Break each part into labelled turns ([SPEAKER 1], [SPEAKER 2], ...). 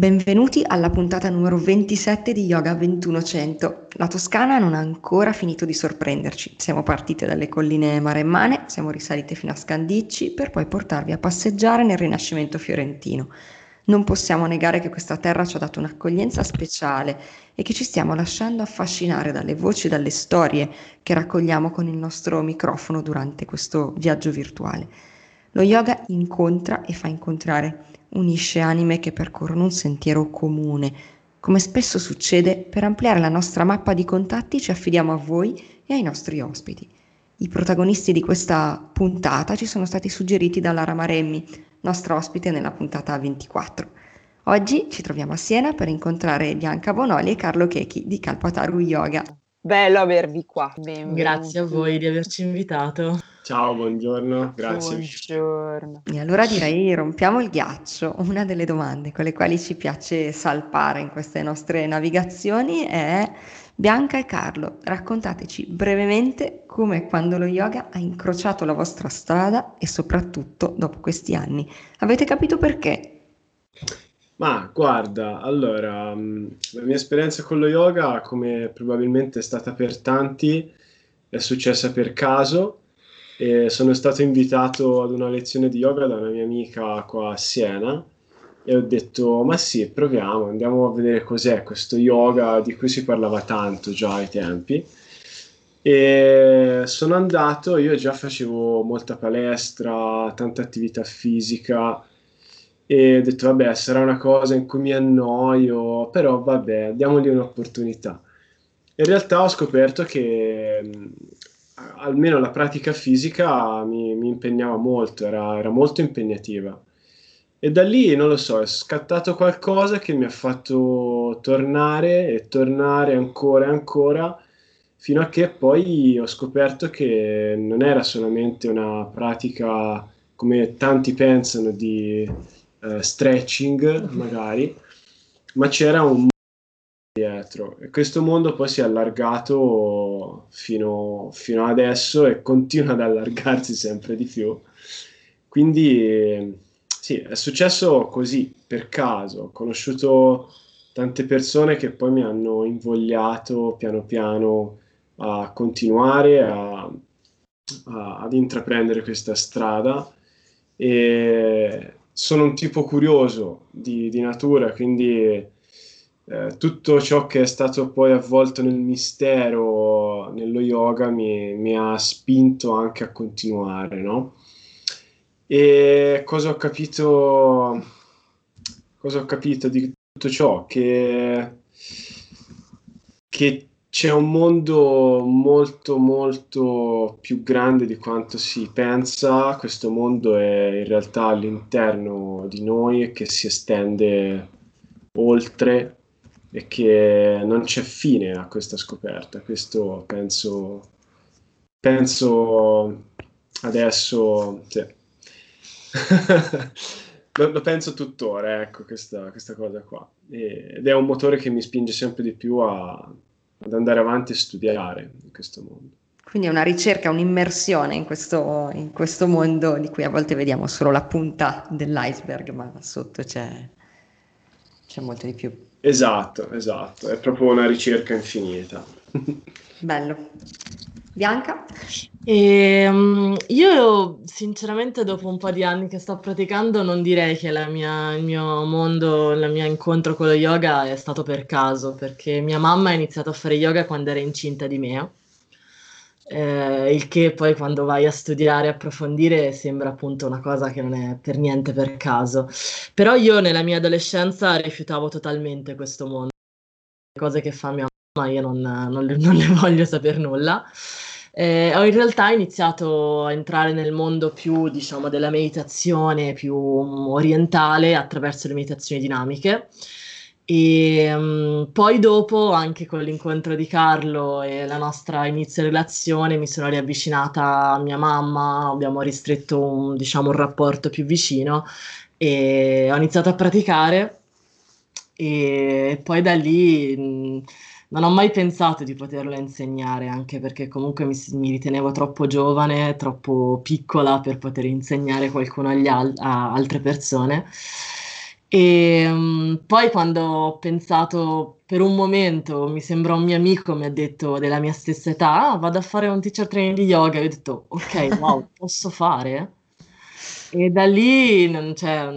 [SPEAKER 1] Benvenuti alla puntata numero 27 di Yoga 2100. La Toscana non ha ancora finito di sorprenderci. Siamo partite dalle colline maremmane, siamo risalite fino a Scandicci per poi portarvi a passeggiare nel Rinascimento fiorentino. Non possiamo negare che questa terra ci ha dato un'accoglienza speciale e che ci stiamo lasciando affascinare dalle voci e dalle storie che raccogliamo con il nostro microfono durante questo viaggio virtuale. Lo yoga incontra e fa incontrare unisce anime che percorrono un sentiero comune. Come spesso succede, per ampliare la nostra mappa di contatti ci affidiamo a voi e ai nostri ospiti. I protagonisti di questa puntata ci sono stati suggeriti da Lara Maremmi, nostra ospite nella puntata 24. Oggi ci troviamo a Siena per incontrare Bianca Bonoli e Carlo Chechi di Kalpataru Yoga.
[SPEAKER 2] Bello avervi qua. Benvenuti.
[SPEAKER 3] Grazie a voi di averci invitato.
[SPEAKER 4] Ciao, buongiorno, grazie.
[SPEAKER 2] Buongiorno.
[SPEAKER 1] E allora direi rompiamo il ghiaccio. Una delle domande con le quali ci piace salpare in queste nostre navigazioni è Bianca e Carlo, raccontateci brevemente come e quando lo yoga ha incrociato la vostra strada e soprattutto dopo questi anni. Avete capito perché?
[SPEAKER 4] Ma guarda, allora, mm, la mia esperienza con lo yoga, come probabilmente è stata per tanti, è successa per caso. E sono stato invitato ad una lezione di yoga da una mia amica qua a Siena e ho detto, ma sì, proviamo, andiamo a vedere cos'è questo yoga di cui si parlava tanto già ai tempi. E sono andato, io già facevo molta palestra, tanta attività fisica e ho detto vabbè sarà una cosa in cui mi annoio, però vabbè diamogli un'opportunità. In realtà ho scoperto che mh, almeno la pratica fisica mi, mi impegnava molto, era, era, molto impegnativa. E da lì, non lo so, è scattato qualcosa che mi ha fatto tornare e tornare ancora e ancora, fino a che poi ho scoperto che non era solamente una pratica come tanti pensano di uh, stretching magari, ma c'era un mondo dietro e questo mondo poi si è allargato fino, fino adesso e continua ad allargarsi sempre di più. Quindi sì, è successo così, per caso. Ho conosciuto tante persone che poi mi hanno invogliato piano piano a continuare a, a, ad intraprendere questa strada e sono un tipo curioso di, di natura, quindi eh, tutto ciò che è stato poi avvolto nel mistero, nello yoga, mi, mi ha spinto anche a continuare, no? E cosa ho capito? Cosa ho capito di tutto ciò? Che, che c'è un mondo molto molto più grande di quanto si pensa, questo mondo è in realtà all'interno di noi e che si estende oltre e che non c'è fine a questa scoperta. Questo penso, penso adesso, sì. lo, lo, penso tuttora, ecco, questa, questa cosa qua. Ed è un motore che mi spinge sempre di più a ad andare avanti e studiare in questo mondo.
[SPEAKER 1] Quindi è una ricerca, un'immersione in questo, in questo mondo di cui a volte vediamo solo la punta dell'iceberg, ma sotto c'è, c'è molto di più.
[SPEAKER 4] Esatto, esatto, è proprio una ricerca infinita.
[SPEAKER 1] Bello. Bianca?
[SPEAKER 3] E, um, io sinceramente dopo un po' di anni che sto praticando non direi che mia, il mio mondo, il mio incontro con lo yoga è stato per caso, perché mia mamma ha iniziato a fare yoga quando era incinta di me, eh, il che poi quando vai a studiare e approfondire sembra appunto una cosa che non è per niente per caso. Però io nella mia adolescenza rifiutavo totalmente questo mondo, le cose che fa mia mamma io non, non, non ne voglio sapere nulla. Eh, ho in realtà iniziato a entrare nel mondo più, diciamo, della meditazione più orientale attraverso le meditazioni dinamiche. E um, poi dopo, anche con l'incontro di Carlo e la nostra inizio relazione, mi sono riavvicinata a mia mamma, abbiamo ristretto un, diciamo, un rapporto più vicino e ho iniziato a praticare e poi da lì... Mh, non ho mai pensato di poterlo insegnare, anche perché comunque mi, mi ritenevo troppo giovane, troppo piccola per poter insegnare qualcuno al- a altre persone. E um, poi quando ho pensato per un momento, mi sembra un mio amico mi ha detto della mia stessa età, ah, vado a fare un teacher training di yoga, e ho detto ok, wow, posso fare? E da lì non. Cioè,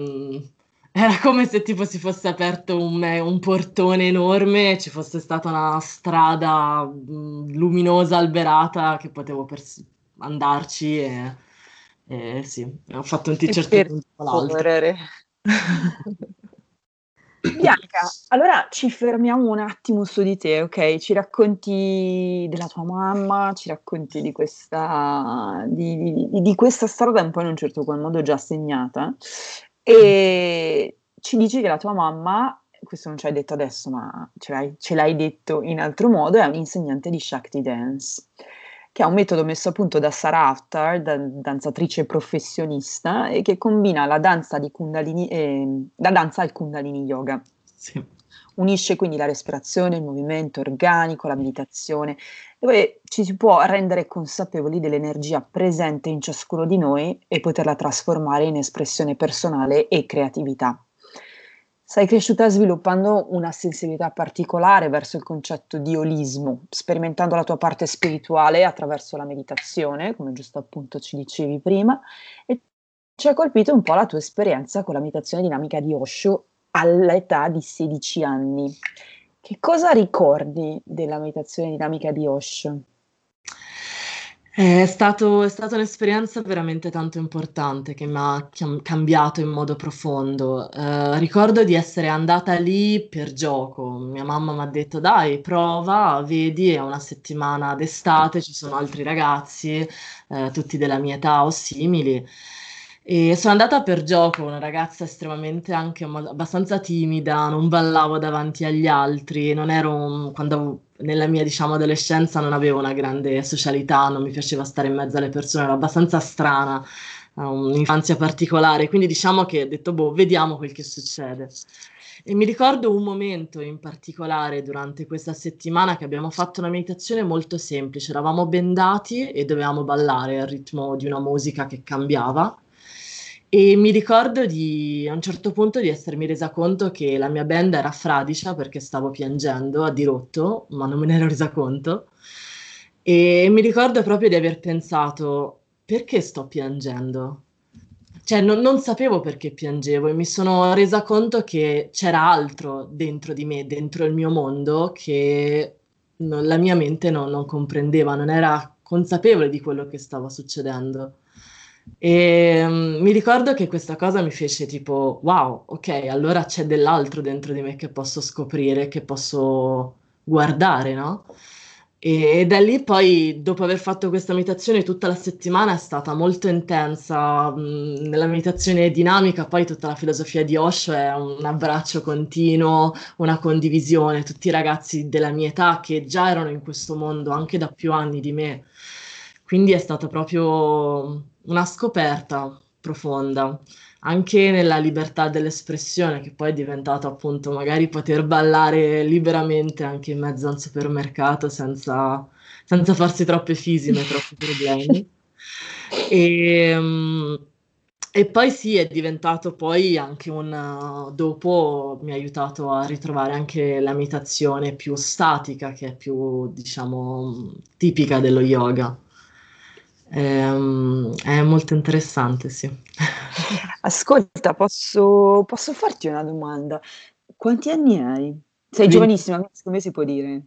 [SPEAKER 3] era come se tipo si fosse aperto un, un portone enorme e ci fosse stata una strada mh, luminosa, alberata, che potevo pers- andarci e, e sì, ho fatto un teacher
[SPEAKER 2] training correre. Bianca, allora ci fermiamo un attimo su di te, ok? Ci racconti della tua mamma, ci racconti di questa, di, di, di questa strada un po' in un certo qual modo già segnata e ci dici che la tua mamma, questo non ci hai detto adesso, ma ce l'hai, ce l'hai detto in altro modo, è un'insegnante di Shakti Dance, che è un metodo messo a punto da Sarah Aftar, da, danzatrice professionista, e che combina la danza, di kundalini, eh, la danza al Kundalini Yoga.
[SPEAKER 3] Sì.
[SPEAKER 2] Unisce quindi la respirazione, il movimento organico, la meditazione, dove ci si può rendere consapevoli dell'energia presente in ciascuno di noi e poterla trasformare in espressione personale e creatività. Sei cresciuta sviluppando una sensibilità particolare verso il concetto di olismo, sperimentando la tua parte spirituale attraverso la meditazione, come giusto appunto ci dicevi prima, e ci ha colpito un po' la tua esperienza con la meditazione dinamica di Osho all'età di 16 anni. Che cosa ricordi della meditazione dinamica di Osho?
[SPEAKER 3] È, stato, è stata un'esperienza veramente tanto importante che mi ha cambiato in modo profondo. Eh, ricordo di essere andata lì per gioco. Mia mamma mi ha detto: Dai, prova, vedi, è una settimana d'estate, ci sono altri ragazzi, eh, tutti della mia età o simili. E sono andata per gioco, una ragazza estremamente anche abbastanza timida, non ballavo davanti agli altri, non ero, quando nella mia diciamo adolescenza non avevo una grande socialità, non mi piaceva stare in mezzo alle persone, ero abbastanza strana, un'infanzia particolare, quindi diciamo che ho detto, boh, vediamo quel che succede. E mi ricordo un momento in particolare durante questa settimana che abbiamo fatto una meditazione molto semplice, eravamo bendati e dovevamo ballare al ritmo di una musica che cambiava e mi ricordo di, a un certo punto di essermi resa conto che la mia band era fradicia perché stavo piangendo a dirotto, ma non me ne ero resa conto. E mi ricordo proprio di aver pensato, perché sto piangendo? Cioè, non, non sapevo perché piangevo e mi sono resa conto che c'era altro dentro di me, dentro il mio mondo, che non, la mia mente non, non comprendeva, non era consapevole di quello che stava succedendo. E um, mi ricordo che questa cosa mi fece tipo, wow, ok, allora c'è dell'altro dentro di me che posso scoprire, che posso guardare, no? E, e da lì poi, dopo aver fatto questa meditazione, tutta la settimana è stata molto intensa. Mh, nella meditazione dinamica, poi tutta la filosofia di Osho è un abbraccio continuo, una condivisione, tutti i ragazzi della mia età che già erano in questo mondo anche da più anni di me. Quindi è stata proprio una scoperta profonda, anche nella libertà dell'espressione, che poi è diventato appunto magari poter ballare liberamente anche in mezzo a un supermercato senza, senza farsi troppe fisime, troppi problemi. E, um, e poi sì, è diventato poi anche un... dopo mi ha aiutato a ritrovare anche la meditazione più statica, che è più, diciamo, tipica dello yoga. Ehm, è molto interessante, sì.
[SPEAKER 2] Ascolta, posso, posso farti una domanda? Quanti anni hai? Sei
[SPEAKER 3] Ve-
[SPEAKER 2] giovanissima, come si può dire?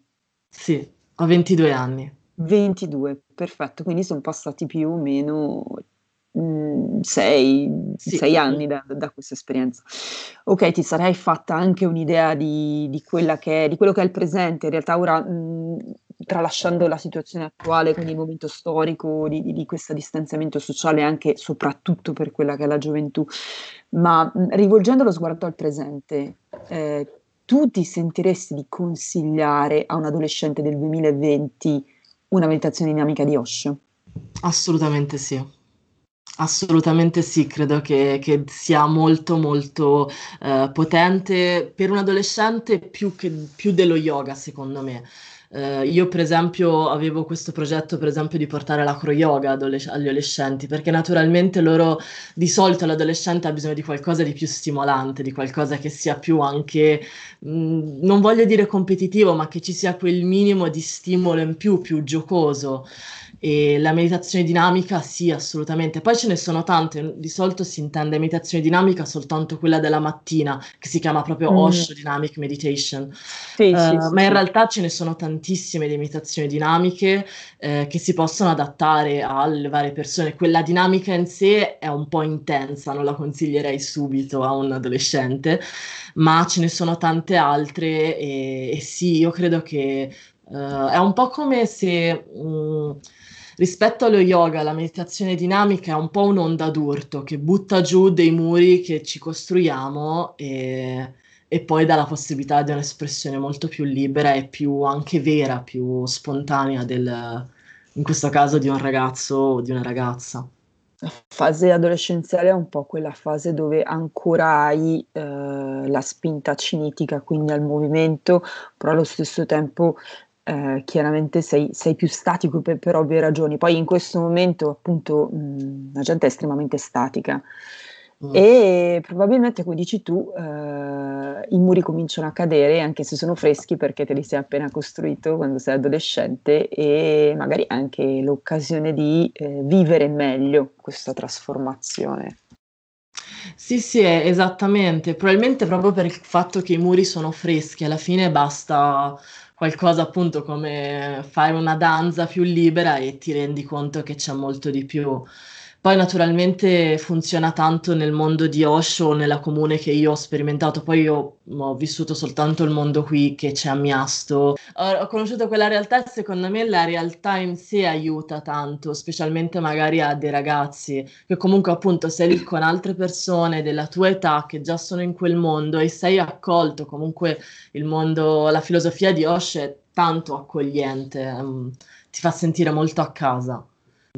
[SPEAKER 3] Sì, ho 22 anni.
[SPEAKER 2] 22, perfetto, quindi sono passati più o meno 6 mm,
[SPEAKER 3] Sì.
[SPEAKER 2] anni da, da questa esperienza. Ok, ti sarei fatta anche un'idea di, di, che è, di quello che è il presente. In realtà ora, mh, mm, tralasciando la situazione attuale, quindi il momento storico di, di, di questo distanziamento sociale, anche soprattutto per quella che è la gioventù, ma mm, rivolgendo lo sguardo al presente, eh, tu ti sentiresti di consigliare a un adolescente del 2020 una meditazione dinamica di Osho?
[SPEAKER 3] Assolutamente sì. Assolutamente sì, credo che, che sia molto molto eh, potente per un adolescente più, che, più dello yoga, secondo me. Eh, io per esempio avevo questo progetto per esempio di portare l'acro yoga agli adolescenti perché naturalmente loro di solito l'adolescente ha bisogno di qualcosa di più stimolante, di qualcosa che sia più anche, mh, mm, non voglio dire competitivo, ma che ci sia quel minimo di stimolo in più, più giocoso. E la meditazione dinamica sì, assolutamente. Poi ce ne sono tante, di solito si intende meditazione dinamica soltanto quella della mattina, che si chiama proprio mm. Osho Dynamic Meditation. Sì, uh, sì, sì, ma in realtà ce ne sono tantissime di meditazioni dinamiche eh, che si possono adattare alle varie persone. Quella dinamica in sé è un po' intensa, non la consiglierei subito a un adolescente, ma ce ne sono tante altre e, e sì, io credo che uh, è un po' come se... Um, rispetto allo yoga, la meditazione dinamica è un po' un'onda d'urto che butta giù dei muri che ci costruiamo e, e poi dà la possibilità di un'espressione molto più libera e più anche vera, più spontanea del, in questo caso di un ragazzo o di una ragazza.
[SPEAKER 2] La fase adolescenziale è un po' quella fase dove ancora hai eh, la spinta cinitica, quindi al movimento, però allo stesso tempo eh, chiaramente sei, sei, più statico per, per, ovvie ragioni. Poi in questo momento appunto mh, la gente è estremamente statica mm. e probabilmente come dici tu eh, i muri cominciano a cadere anche se sono freschi perché te li sei appena costruito quando sei adolescente e magari anche l'occasione di eh, vivere meglio questa trasformazione.
[SPEAKER 3] Sì, sì, esattamente. Probabilmente proprio per il fatto che i muri sono freschi, alla fine basta qualcosa appunto come fare una danza più libera e ti rendi conto che c'è molto di più. Poi naturalmente funziona tanto nel mondo di Osho, nella comune che io ho sperimentato, poi io ho vissuto soltanto il mondo qui che c'è a Miasto. Ho, conosciuto quella realtà e secondo me la realtà in sé aiuta tanto, specialmente magari a dei ragazzi, che comunque appunto sei lì con altre persone della tua età che già sono in quel mondo e sei accolto, comunque il mondo, la filosofia di Osho è tanto accogliente, um, ti fa sentire molto a casa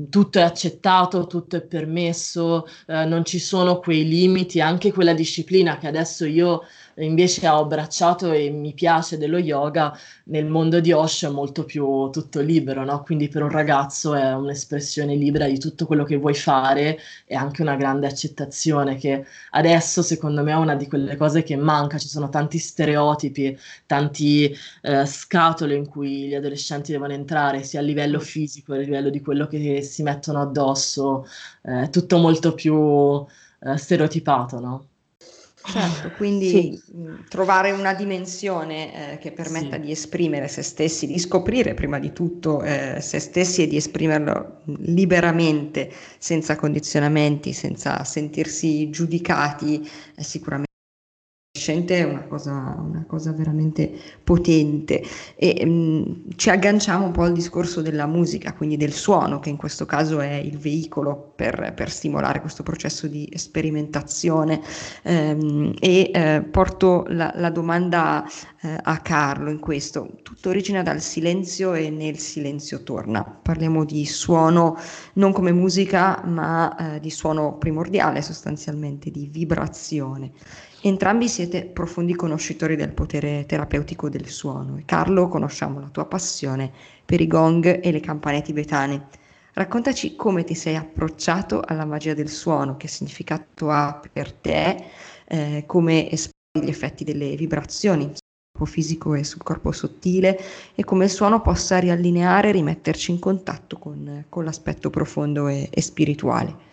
[SPEAKER 3] tutto è accettato, tutto è permesso, eh, non ci sono quei limiti, anche quella disciplina che adesso io invece ho abbracciato e mi piace dello yoga, nel mondo di Osho è molto più tutto libero, no? Quindi per un ragazzo è un'espressione libera di tutto quello che vuoi fare e anche una grande accettazione che adesso secondo me è una di quelle cose che manca, ci sono tanti stereotipi, tanti eh, scatole in cui gli adolescenti devono entrare, sia a livello fisico, a livello di quello che si mettono addosso, eh, tutto molto più eh, stereotipato, no?
[SPEAKER 1] Certo, quindi sì. trovare una dimensione eh, che permetta sì. di esprimere se stessi, di scoprire prima di tutto eh, se stessi e di esprimerlo liberamente, senza condizionamenti, senza sentirsi giudicati, è sicuramente è una cosa, una cosa veramente potente e mh, mm, ci agganciamo un po' al discorso della musica, quindi del suono, che in questo caso è il veicolo per, per stimolare questo processo di sperimentazione ehm, e eh, porto la, la domanda eh, a Carlo in questo. Tutto origina dal silenzio e nel silenzio torna. Parliamo di suono non come musica, ma eh, di suono primordiale sostanzialmente, di vibrazione. Entrambi siete profondi conoscitori del potere terapeutico del suono e Carlo conosciamo la tua passione per i gong e le campane tibetane. Raccontaci come ti sei approcciato alla magia del suono, che significato ha per te, eh, come esplori gli effetti delle vibrazioni sul corpo fisico e sul corpo sottile e come il suono possa riallineare e rimetterci in contatto con, con l'aspetto profondo e, e spirituale.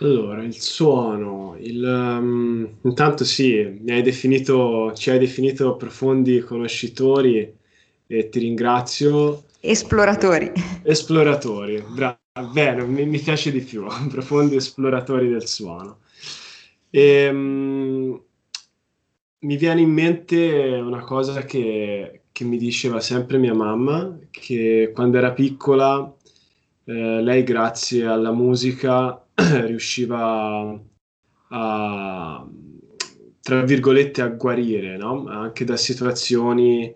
[SPEAKER 4] Allora, il suono, il, um, intanto sì, hai definito, ci hai definito profondi conoscitori e ti ringrazio.
[SPEAKER 1] Esploratori.
[SPEAKER 4] Esploratori, bravo, bene, mi, mi, piace di più, profondi esploratori del suono. E, um, mi viene in mente una cosa che, che, mi diceva sempre mia mamma, che quando era piccola, eh, lei grazie alla musica riusciva a, tra virgolette, a guarire, no? anche da situazioni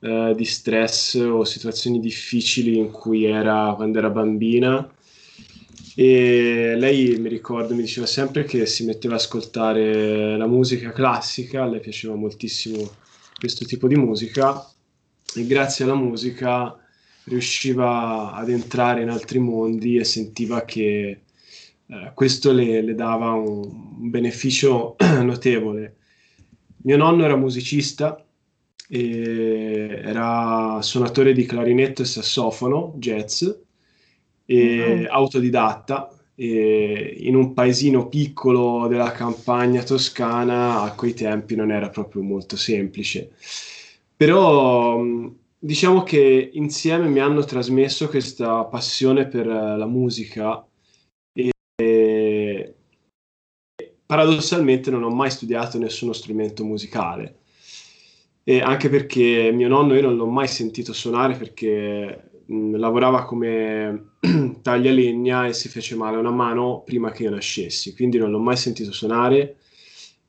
[SPEAKER 4] eh, di stress o situazioni difficili in cui era quando era bambina. E lei mi ricordo, mi diceva sempre che si metteva ad ascoltare la musica classica, a lei piaceva moltissimo questo tipo di musica e grazie alla musica riusciva ad entrare in altri mondi e sentiva che eh, questo le, le, dava un, un beneficio notevole. Mio nonno era musicista, era suonatore di clarinetto e sassofono, jazz, e oh. autodidatta, e in un paesino piccolo della campagna toscana a quei tempi non era proprio molto semplice. Però diciamo che insieme mi hanno trasmesso questa passione per la musica paradossalmente non ho mai studiato nessuno strumento musicale. E anche perché mio nonno io non l'ho mai sentito suonare perché mh, lavorava come taglialegna e si fece male una mano prima che io nascessi, quindi non l'ho mai sentito suonare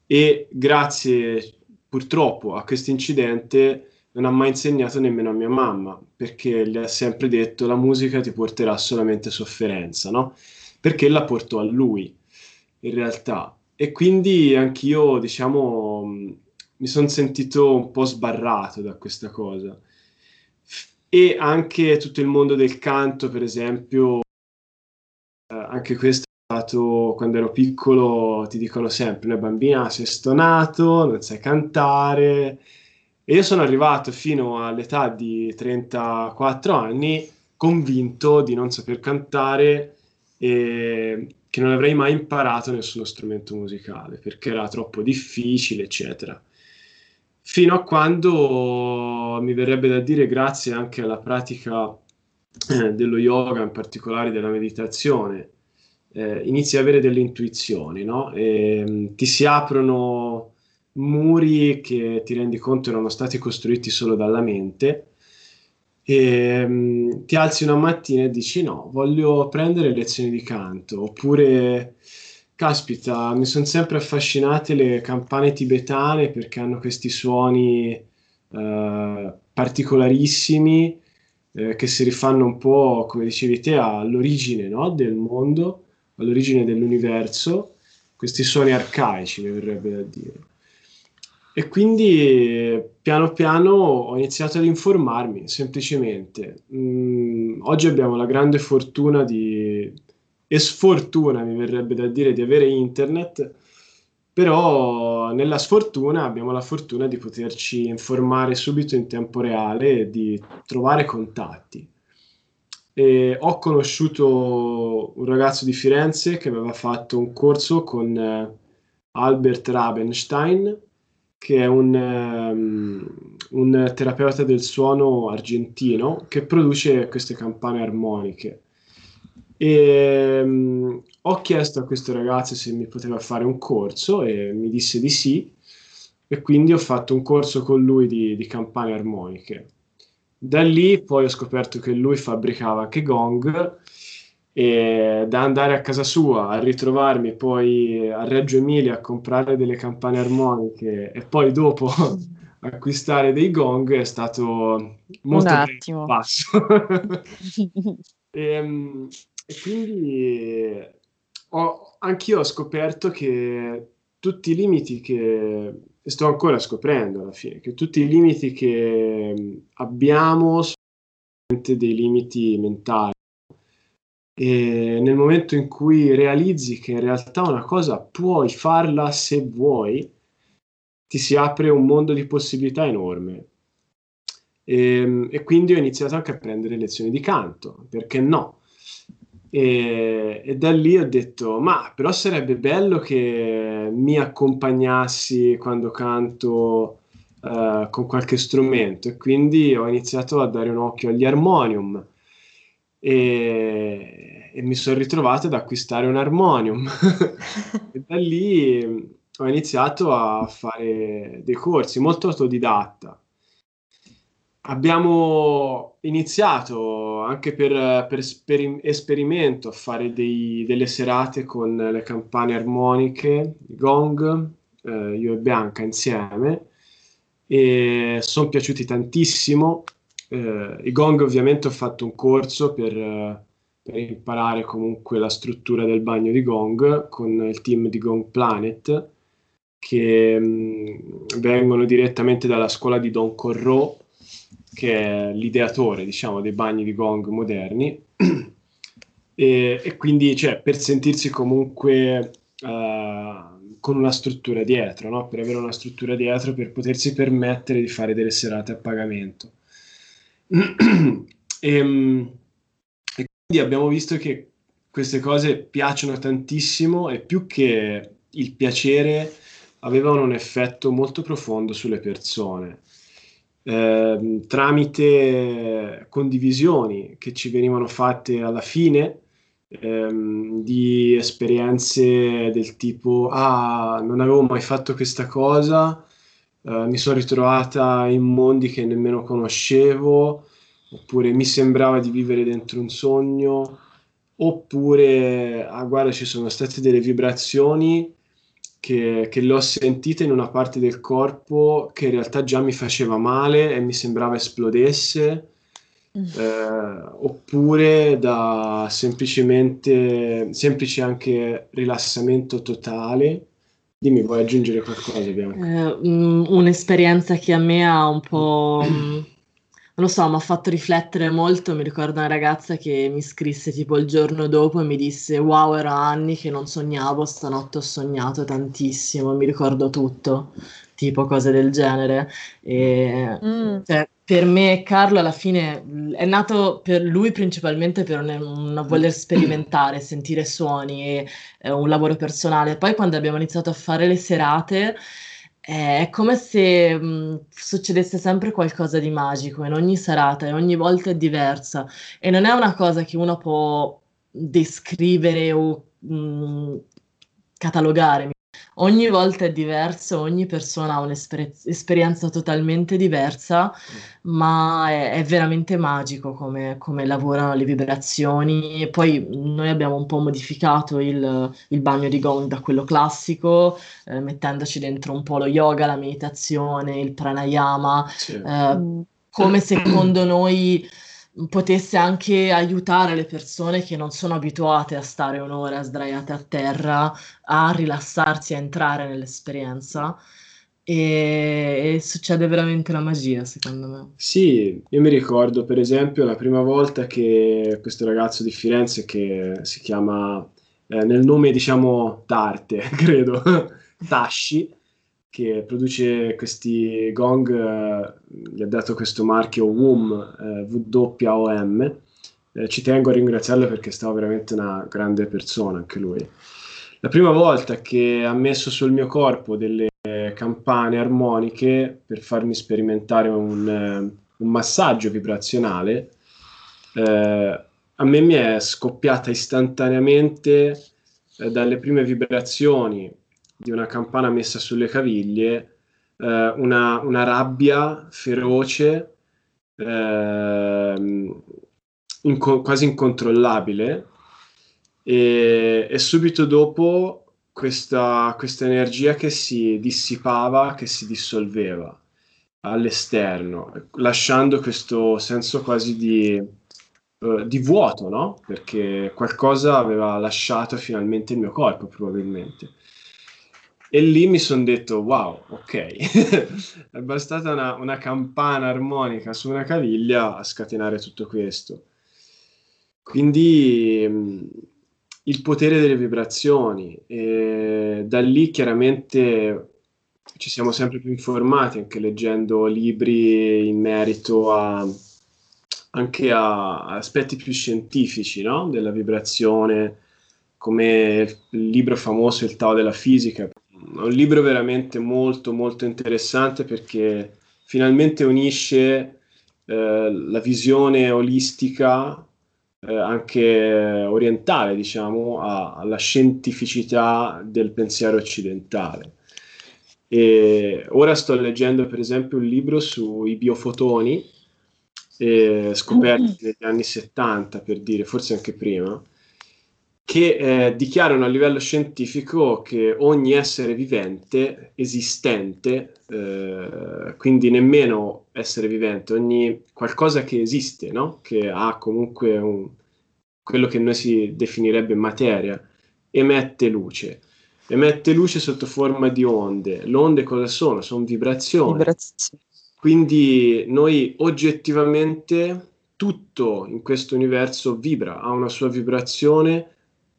[SPEAKER 4] e grazie purtroppo a questo incidente non ha mai insegnato nemmeno a mia mamma perché le ha sempre detto la musica ti porterà solamente sofferenza, no? Perché la portò a lui in realtà e quindi anch'io diciamo mi sono sentito un po' sbarrato da questa cosa e anche tutto il mondo del canto, per esempio, eh, anche questo è stato quando ero piccolo, ti dicono sempre, una bambina sei stonato, non sai cantare. E io sono arrivato fino all'età di 34 anni convinto di non saper cantare e che non avrei mai imparato nessuno strumento musicale perché era troppo difficile, eccetera fino a quando mi verrebbe da dire grazie anche alla pratica eh, dello yoga, in particolare della meditazione, eh, inizi a avere delle intuizioni, no? E, mm, ti si aprono muri che ti rendi conto erano stati costruiti solo dalla mente e um, ti alzi una mattina e dici no, voglio prendere lezioni di canto oppure Caspita, mi sono sempre affascinate le campane tibetane perché hanno questi suoni eh, particolarissimi eh, che si rifanno un po', come dicevi te, all'origine no? del mondo, all'origine dell'universo, questi suoni arcaici, mi verrebbe da dire. E quindi piano piano ho iniziato ad informarmi, semplicemente. Mm, oggi abbiamo la grande fortuna di e sfortuna, mi verrebbe da dire, di avere internet, però nella sfortuna abbiamo la fortuna di poterci informare subito in tempo reale e di trovare contatti. E ho conosciuto un ragazzo di Firenze che aveva fatto un corso con eh, Albert Rabenstein, che è un, um, un terapeuta del suono argentino che produce queste campane armoniche e, um, ho chiesto a questo ragazzo se mi poteva fare un corso e mi disse di sì e quindi ho fatto un corso con lui di, di campane armoniche. Da lì poi ho scoperto che lui fabbricava anche gong e da andare a casa sua a ritrovarmi poi a Reggio Emilia a comprare delle campane armoniche e poi dopo acquistare dei gong è stato molto un attimo. passo. e, um, e quindi ho, anch'io ho scoperto che tutti i limiti che sto ancora scoprendo alla fine, che tutti i limiti che abbiamo sono dei limiti mentali. E nel momento in cui realizzi che in realtà una cosa puoi farla se vuoi, ti si apre un mondo di possibilità enorme. E, e quindi ho iniziato anche a prendere lezioni di canto, perché no? E, e, da lì ho detto, ma però sarebbe bello che mi accompagnassi quando canto uh, con qualche strumento e quindi ho iniziato a dare un occhio agli armonium e, e mi sono ritrovato ad acquistare un armonium e da lì ho iniziato a fare dei corsi molto autodidatta abbiamo iniziato anche per, per esper- esperimento a fare dei, delle serate con le campane armoniche, gong, eh, io e Bianca insieme, e sono piaciuti tantissimo. Eh, I gong ovviamente ho fatto un corso per, per, imparare comunque la struttura del bagno di gong con il team di Gong Planet che mh, vengono direttamente dalla scuola di Don Corrò che è l'ideatore, diciamo, dei bagni di gong moderni. e, e, quindi, cioè, per sentirsi comunque uh, con una struttura dietro, no? per avere una struttura dietro, per potersi permettere di fare delle serate a pagamento. E, ehm, e quindi abbiamo visto che queste cose piacciono tantissimo e più che il piacere avevano un effetto molto profondo sulle persone. Eh, tramite condivisioni che ci venivano fatte alla fine ehm, di esperienze del tipo ah non avevo mai fatto questa cosa eh, mi sono ritrovata in mondi che nemmeno conoscevo oppure mi sembrava di vivere dentro un sogno oppure ah guarda ci sono state delle vibrazioni che, che le ho sentite in una parte del corpo che in realtà già mi faceva male e mi sembrava esplodesse, mm. eh, oppure da semplicemente, semplice anche rilassamento totale. Dimmi, vuoi aggiungere qualcosa, Bianca?
[SPEAKER 3] Eh, un'esperienza che a me ha un po' mm, non lo so, mi ha fatto riflettere molto. Mi ricordo una ragazza che mi scrisse tipo il giorno dopo e mi disse: Wow, era anni che non sognavo, stanotte ho sognato tantissimo, mi ricordo tutto, tipo cose del genere. E, mm. cioè, per me, Carlo alla fine è nato per lui principalmente per un, voler sperimentare, sentire suoni e eh, un lavoro personale. Poi, quando abbiamo iniziato a fare le serate è come se mh, succedesse sempre qualcosa di magico in ogni serata e ogni volta è diversa e non è una cosa che uno può descrivere o mh, catalogare. Ogni volta è diverso, ogni persona ha un'esperienza totalmente diversa, ma è, è veramente magico come, come, lavorano le vibrazioni. E poi noi abbiamo un po' modificato il, il bagno di gong da quello classico, eh, mettendoci dentro un po' lo yoga, la meditazione, il pranayama, sì. eh, come secondo noi potesse anche aiutare le persone che non sono abituate a stare un'ora sdraiate a terra a rilassarsi, a entrare nell'esperienza. E, e succede veramente la magia, secondo me.
[SPEAKER 4] Sì, io mi ricordo per esempio la prima volta che questo ragazzo di Firenze che si chiama eh, nel nome diciamo d'arte, credo, Tashi, che produce questi gong, eh, gli ha dato questo marchio WOM, eh, WOM. Eh, ci tengo a ringraziarlo perché è stato veramente una grande persona anche lui. La prima volta che ha messo sul mio corpo delle campane armoniche per farmi sperimentare un, eh, un massaggio vibrazionale, eh, a me mi è scoppiata istantaneamente eh, dalle prime vibrazioni di una campana messa sulle caviglie, eh, una, una, rabbia feroce, eh, inco- quasi incontrollabile, e, e subito dopo questa, questa energia che si dissipava, che si dissolveva all'esterno, lasciando questo senso quasi di, uh, di vuoto, no? Perché qualcosa aveva lasciato finalmente il mio corpo, probabilmente. E lì mi sono detto, wow, ok, è bastata una, una, campana armonica su una caviglia a scatenare tutto questo. Quindi mm, il potere delle vibrazioni, e da lì chiaramente ci siamo sempre più informati, anche leggendo libri in merito a, anche a, aspetti più scientifici no? della vibrazione, come il libro famoso Il Tao della fisica, un libro veramente molto molto interessante perché finalmente unisce eh, la visione olistica eh, anche orientale diciamo a, alla scientificità del pensiero occidentale. E ora sto leggendo per esempio un libro sui biofotoni eh, scoperti negli anni 70 per dire forse anche prima che eh, dichiarano a livello scientifico che ogni essere vivente, esistente, eh, quindi nemmeno essere vivente, ogni qualcosa che esiste, no? che ha comunque un, quello che noi si definirebbe materia, emette luce. Emette luce sotto forma di onde. Le onde cosa sono? Sono vibrazioni. vibrazioni. quindi noi oggettivamente tutto in questo universo vibra, ha una sua vibrazione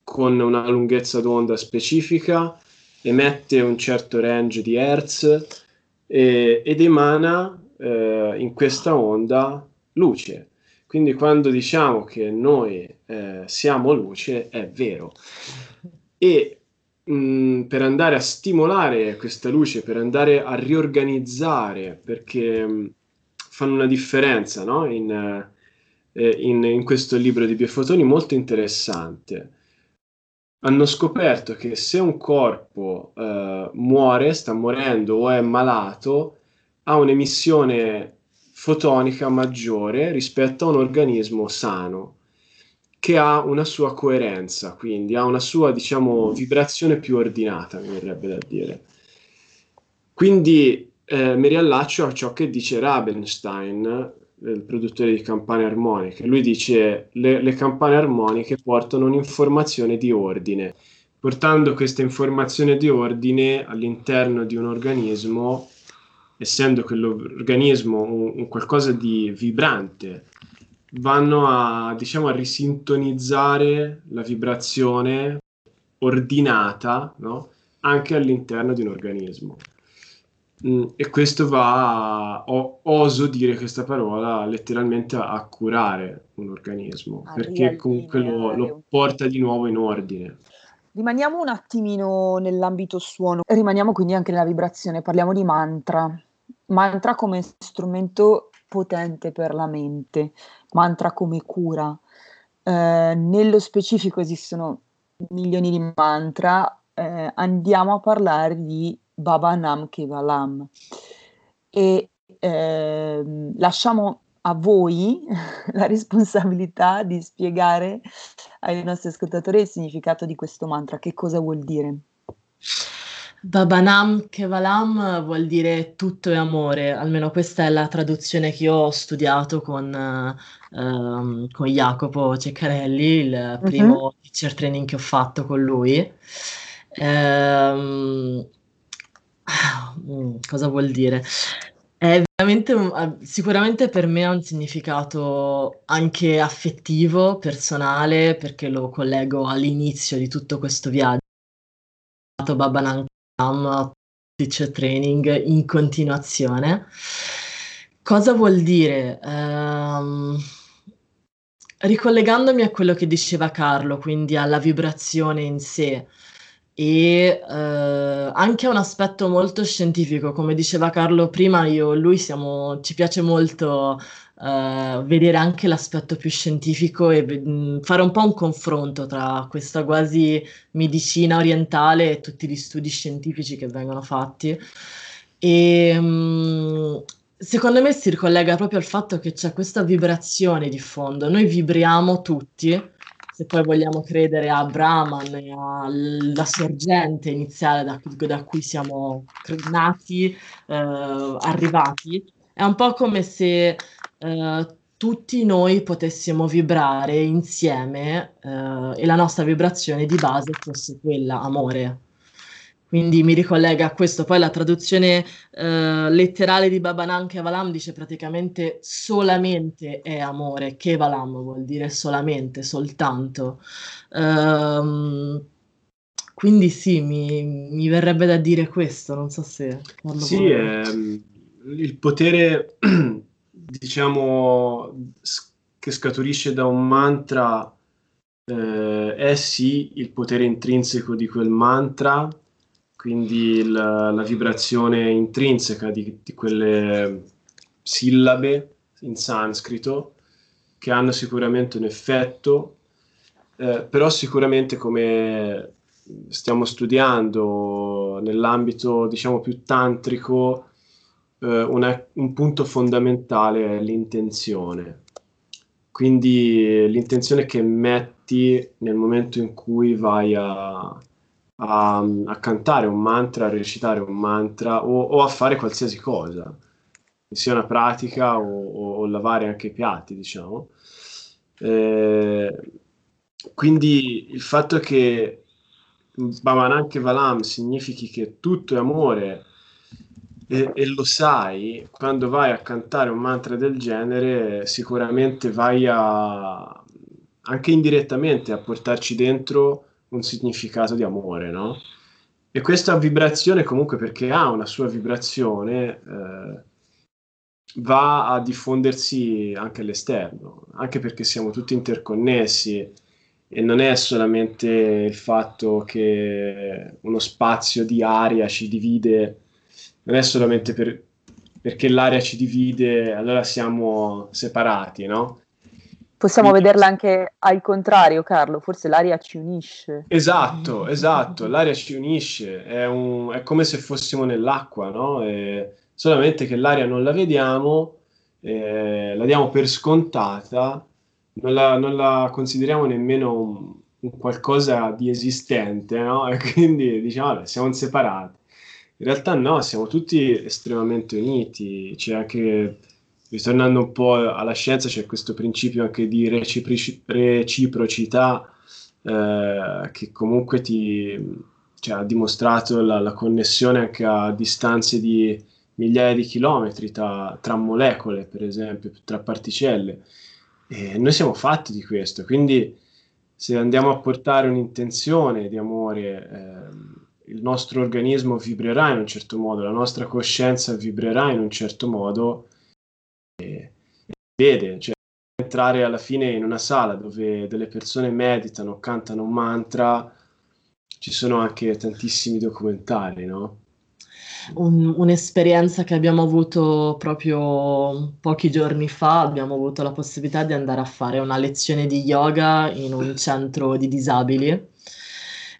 [SPEAKER 4] con una lunghezza d'onda specifica, emette un certo range di hertz e, ed emana eh, in questa onda luce. Quindi quando diciamo che noi eh, siamo luce è vero. E mh, mm, per andare a stimolare questa luce, per andare a riorganizzare, perché mh, mm, fanno una differenza no? in, eh, in, in, questo libro di biofotoni molto interessante. Hanno scoperto che se un corpo eh, muore, sta morendo o è malato, ha un'emissione fotonica maggiore rispetto a un organismo sano che ha una sua coerenza, quindi ha una sua, diciamo, vibrazione più ordinata, mi verrebbe da dire. Quindi eh, mi riallaccio a ciò che dice Rabenstein, il produttore di campane armoniche. Lui dice le, le campane armoniche portano un'informazione di ordine. Portando questa informazione di ordine all'interno di un organismo, essendo quell'organismo un, un qualcosa di vibrante, vanno a, diciamo, a risintonizzare la vibrazione ordinata no? anche all'interno di un organismo. Mm, e questo va, o, oso dire questa parola, letteralmente a, a curare un organismo, a perché comunque lo, lo porta di nuovo in ordine.
[SPEAKER 2] Rimaniamo un attimino nell'ambito suono, rimaniamo quindi anche nella vibrazione, parliamo di mantra. Mantra come strumento potente per la mente, mantra come cura. Eh, nello specifico esistono milioni di mantra, eh, andiamo a parlare di Baba Nam Kevalam e eh, lasciamo a voi la responsabilità di spiegare ai nostri ascoltatori il significato di questo mantra, che cosa vuol dire.
[SPEAKER 3] Babanam Kevalam vuol dire tutto è amore, almeno questa è la traduzione che io ho studiato con, uh, con Jacopo Ceccarelli, il mhm. primo uh-huh. teacher training che ho fatto con lui. Um, cosa vuol dire? È veramente sicuramente per me ha un significato anche affettivo, personale, perché lo collego all'inizio di tutto questo viaggio. Babanam teacher training in continuazione. Cosa vuol dire? Um, ricollegandomi a quello che diceva Carlo, quindi alla vibrazione in sé e uh, anche un aspetto molto scientifico, come diceva Carlo prima, io e lui siamo, ci piace molto uh, vedere anche l'aspetto più scientifico e mh, fare un po' un confronto tra questa quasi medicina orientale e tutti gli studi scientifici che vengono fatti. E mh, secondo me si ricollega proprio al fatto che c'è questa vibrazione di fondo. Noi vibriamo tutti se poi vogliamo credere a Brahman e alla sorgente iniziale da, da cui siamo nati, eh, arrivati, è un po' come se eh, tutti noi potessimo vibrare insieme eh, e la nostra vibrazione di base fosse quella, amore. Quindi mi ricollega a questo. Poi la traduzione eh, letterale di Babanan Kevalam dice praticamente solamente è amore. Kevalam vuol dire solamente, soltanto. Um, quindi sì, mi, mi, verrebbe da dire questo, non so se...
[SPEAKER 4] Sì, ehm, il potere diciamo, che scaturisce da un mantra eh, è sì il potere intrinseco di quel mantra, quindi la, la vibrazione intrinseca di, di, quelle sillabe in sanscrito che hanno sicuramente un effetto, eh, però sicuramente come stiamo studiando nell'ambito diciamo più tantrico eh, una, un punto fondamentale è l'intenzione. Quindi l'intenzione che metti nel momento in cui vai a, a, a cantare un mantra, a recitare un mantra o, o, a fare qualsiasi cosa, sia una pratica o, o, o lavare anche i piatti, diciamo. Eh, quindi il fatto che Bhavananke Valam significhi che tutto è amore e, e, lo sai, quando vai a cantare un mantra del genere, sicuramente vai a anche indirettamente a portarci dentro un significato di amore, no? E questa vibrazione, comunque, perché ha una sua vibrazione, eh, va a diffondersi anche all'esterno, anche perché siamo tutti interconnessi e non è solamente il fatto che uno spazio di aria ci divide, non è solamente per, perché l'aria ci divide, allora siamo separati, no?
[SPEAKER 2] Possiamo vederla anche al contrario, Carlo, forse l'aria ci unisce.
[SPEAKER 4] Esatto, esatto, l'aria ci unisce, è, un, è come se fossimo nell'acqua, no? È solamente che l'aria non la vediamo, eh, la diamo per scontata, non la, non la consideriamo nemmeno un, un, qualcosa di esistente, no? E quindi diciamo, vabbè, siamo separati. In realtà no, siamo tutti estremamente uniti, c'è anche ritornando un po' alla scienza, c'è questo principio anche di reciproci- reciprocità eh, che comunque ti cioè, ha dimostrato la, la, connessione anche a distanze di migliaia di chilometri tra, tra molecole, per esempio, tra particelle. E noi siamo fatti di questo, quindi se andiamo a portare un'intenzione di amore, eh, il nostro organismo vibrerà in un certo modo, la nostra coscienza vibrerà in un certo modo vede, cioè entrare alla fine in una sala dove delle persone meditano, cantano un mantra, ci sono anche tantissimi documentari, no?
[SPEAKER 3] Un, un'esperienza che abbiamo avuto proprio pochi giorni fa, abbiamo avuto la possibilità di andare a fare una lezione di yoga in un centro di disabili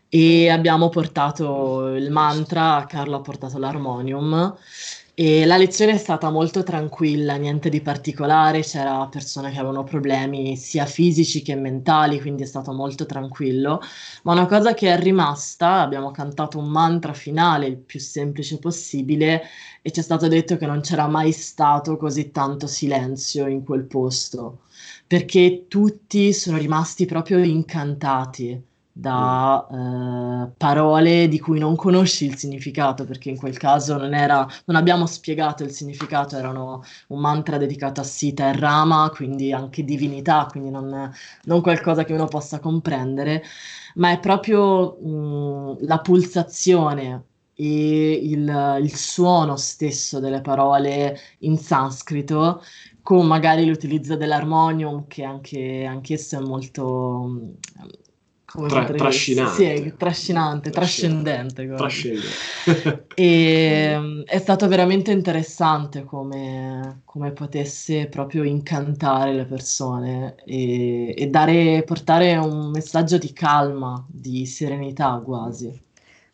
[SPEAKER 3] e abbiamo portato il mantra, Carlo ha portato l'armonium e la lezione è stata molto tranquilla, niente di particolare, c'era persone che avevano problemi sia fisici che mentali, quindi è stato molto tranquillo. Ma una cosa che è rimasta, abbiamo cantato un mantra finale il più semplice possibile e ci è stato detto che non c'era mai stato così tanto silenzio in quel posto, perché tutti sono rimasti proprio incantati da eh, parole di cui non conosci il significato, perché in quel caso non, era, non abbiamo spiegato il significato, erano un mantra dedicato a Sita e Rama, quindi anche divinità, quindi non, non qualcosa che uno possa comprendere, ma è proprio mh, la pulsazione e il, il suono stesso delle parole in sanscrito con magari l'utilizzo dell'armonium che anche anch'esso è molto
[SPEAKER 4] come Tra, trascinante.
[SPEAKER 3] Sì, è trascinante, trascendente. trascendente. e ehm, è stato veramente interessante come, come, potesse proprio incantare le persone e, e dare, portare un messaggio di calma, di serenità quasi.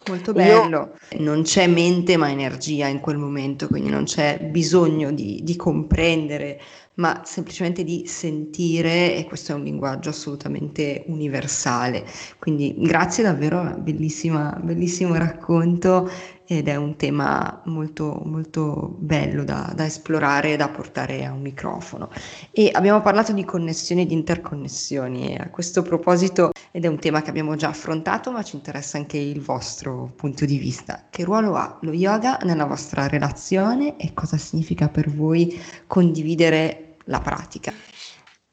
[SPEAKER 1] Molto bello, Io... non c'è mente ma energia in quel momento, quindi non c'è bisogno di, di comprendere ma semplicemente di sentire e questo è un linguaggio assolutamente universale. Quindi grazie davvero, bellissimo racconto ed è un tema molto, molto bello da, da, esplorare e da portare a un microfono. E abbiamo parlato di connessioni e di interconnessioni a questo proposito, ed è un tema che abbiamo già affrontato, ma ci interessa anche il vostro punto di vista. Che ruolo ha lo yoga nella vostra relazione e cosa significa per voi condividere la pratica?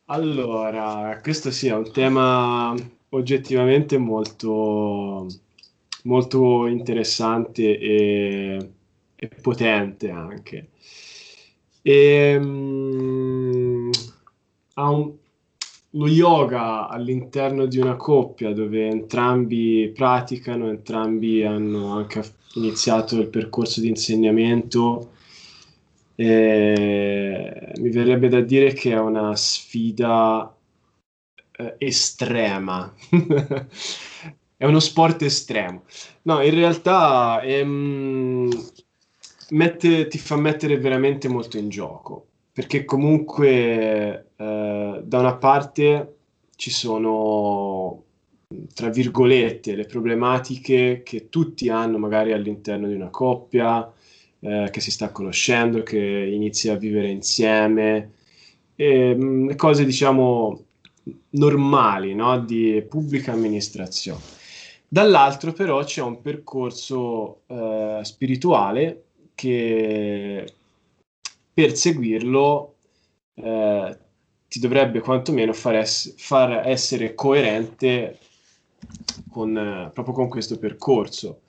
[SPEAKER 4] Allora, questo sì è un tema oggettivamente molto molto interessante e, e potente anche. E, um, un, lo yoga all'interno di una coppia dove entrambi praticano, entrambi hanno anche iniziato il percorso di insegnamento. Eh, mi verrebbe da dire che è una sfida eh, estrema è uno sport estremo. No, in realtà ehm, mette, ti fa mettere veramente molto in gioco, perché comunque eh, da una parte ci sono, tra virgolette, le problematiche che tutti hanno magari all'interno di una coppia, eh, che si sta conoscendo, che inizia a vivere insieme, e, mh, cose diciamo normali no? di pubblica amministrazione. Dall'altro però c'è un percorso eh, spirituale che per seguirlo eh, ti dovrebbe quantomeno far, ess- far essere coerente con, eh, proprio con questo percorso.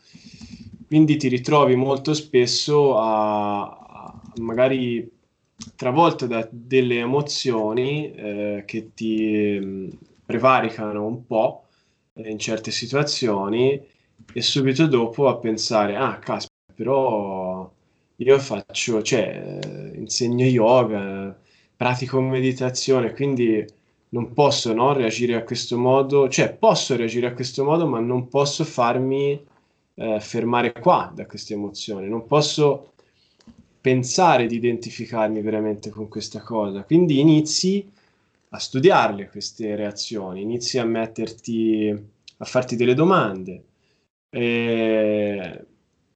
[SPEAKER 4] Quindi ti ritrovi molto spesso a, a magari travolto da delle emozioni eh, che ti mh, mm, prevaricano un po' in certe situazioni e subito dopo a pensare, ah caspita, però io faccio, cioè, insegno yoga, pratico meditazione, quindi non posso no, reagire a questo modo, cioè posso reagire a questo modo, ma non posso farmi eh, fermare qua da queste emozioni, non posso pensare di identificarmi veramente con questa cosa. Quindi inizi a studiarle queste reazioni, inizi a metterti, a farti delle domande, eh,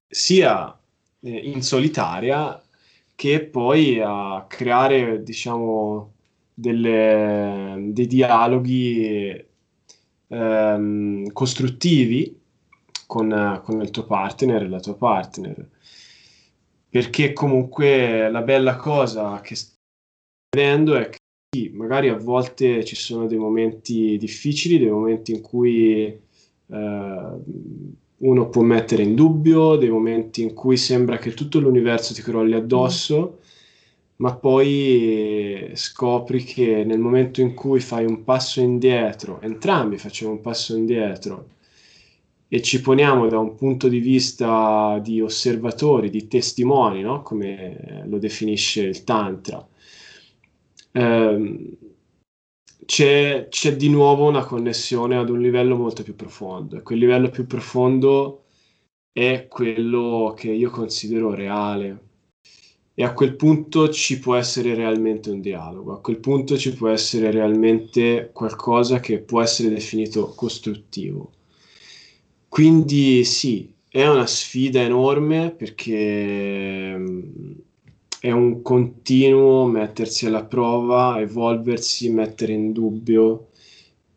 [SPEAKER 4] sia in solitaria che poi a creare, diciamo, delle, dei dialoghi ehm, costruttivi con, con il tuo partner e la tua partner. Perché comunque la bella cosa che sta vedendo è che sì, magari a volte ci sono dei momenti difficili, dei momenti in cui eh, uno può mettere in dubbio, dei momenti in cui sembra che tutto l'universo ti crolli addosso, mm. ma poi scopri che nel momento in cui fai un passo indietro, entrambi facciamo un passo indietro e ci poniamo da un punto di vista di osservatori, di testimoni, no? come lo definisce il Tantra, ehm, c'è, c'è di nuovo una connessione ad un livello molto più profondo e quel livello più profondo è quello che io considero reale e a quel punto ci può essere realmente un dialogo, a quel punto ci può essere realmente qualcosa che può essere definito costruttivo. Quindi sì, è una sfida enorme perché è un continuo mettersi alla prova, evolversi, mettere in dubbio,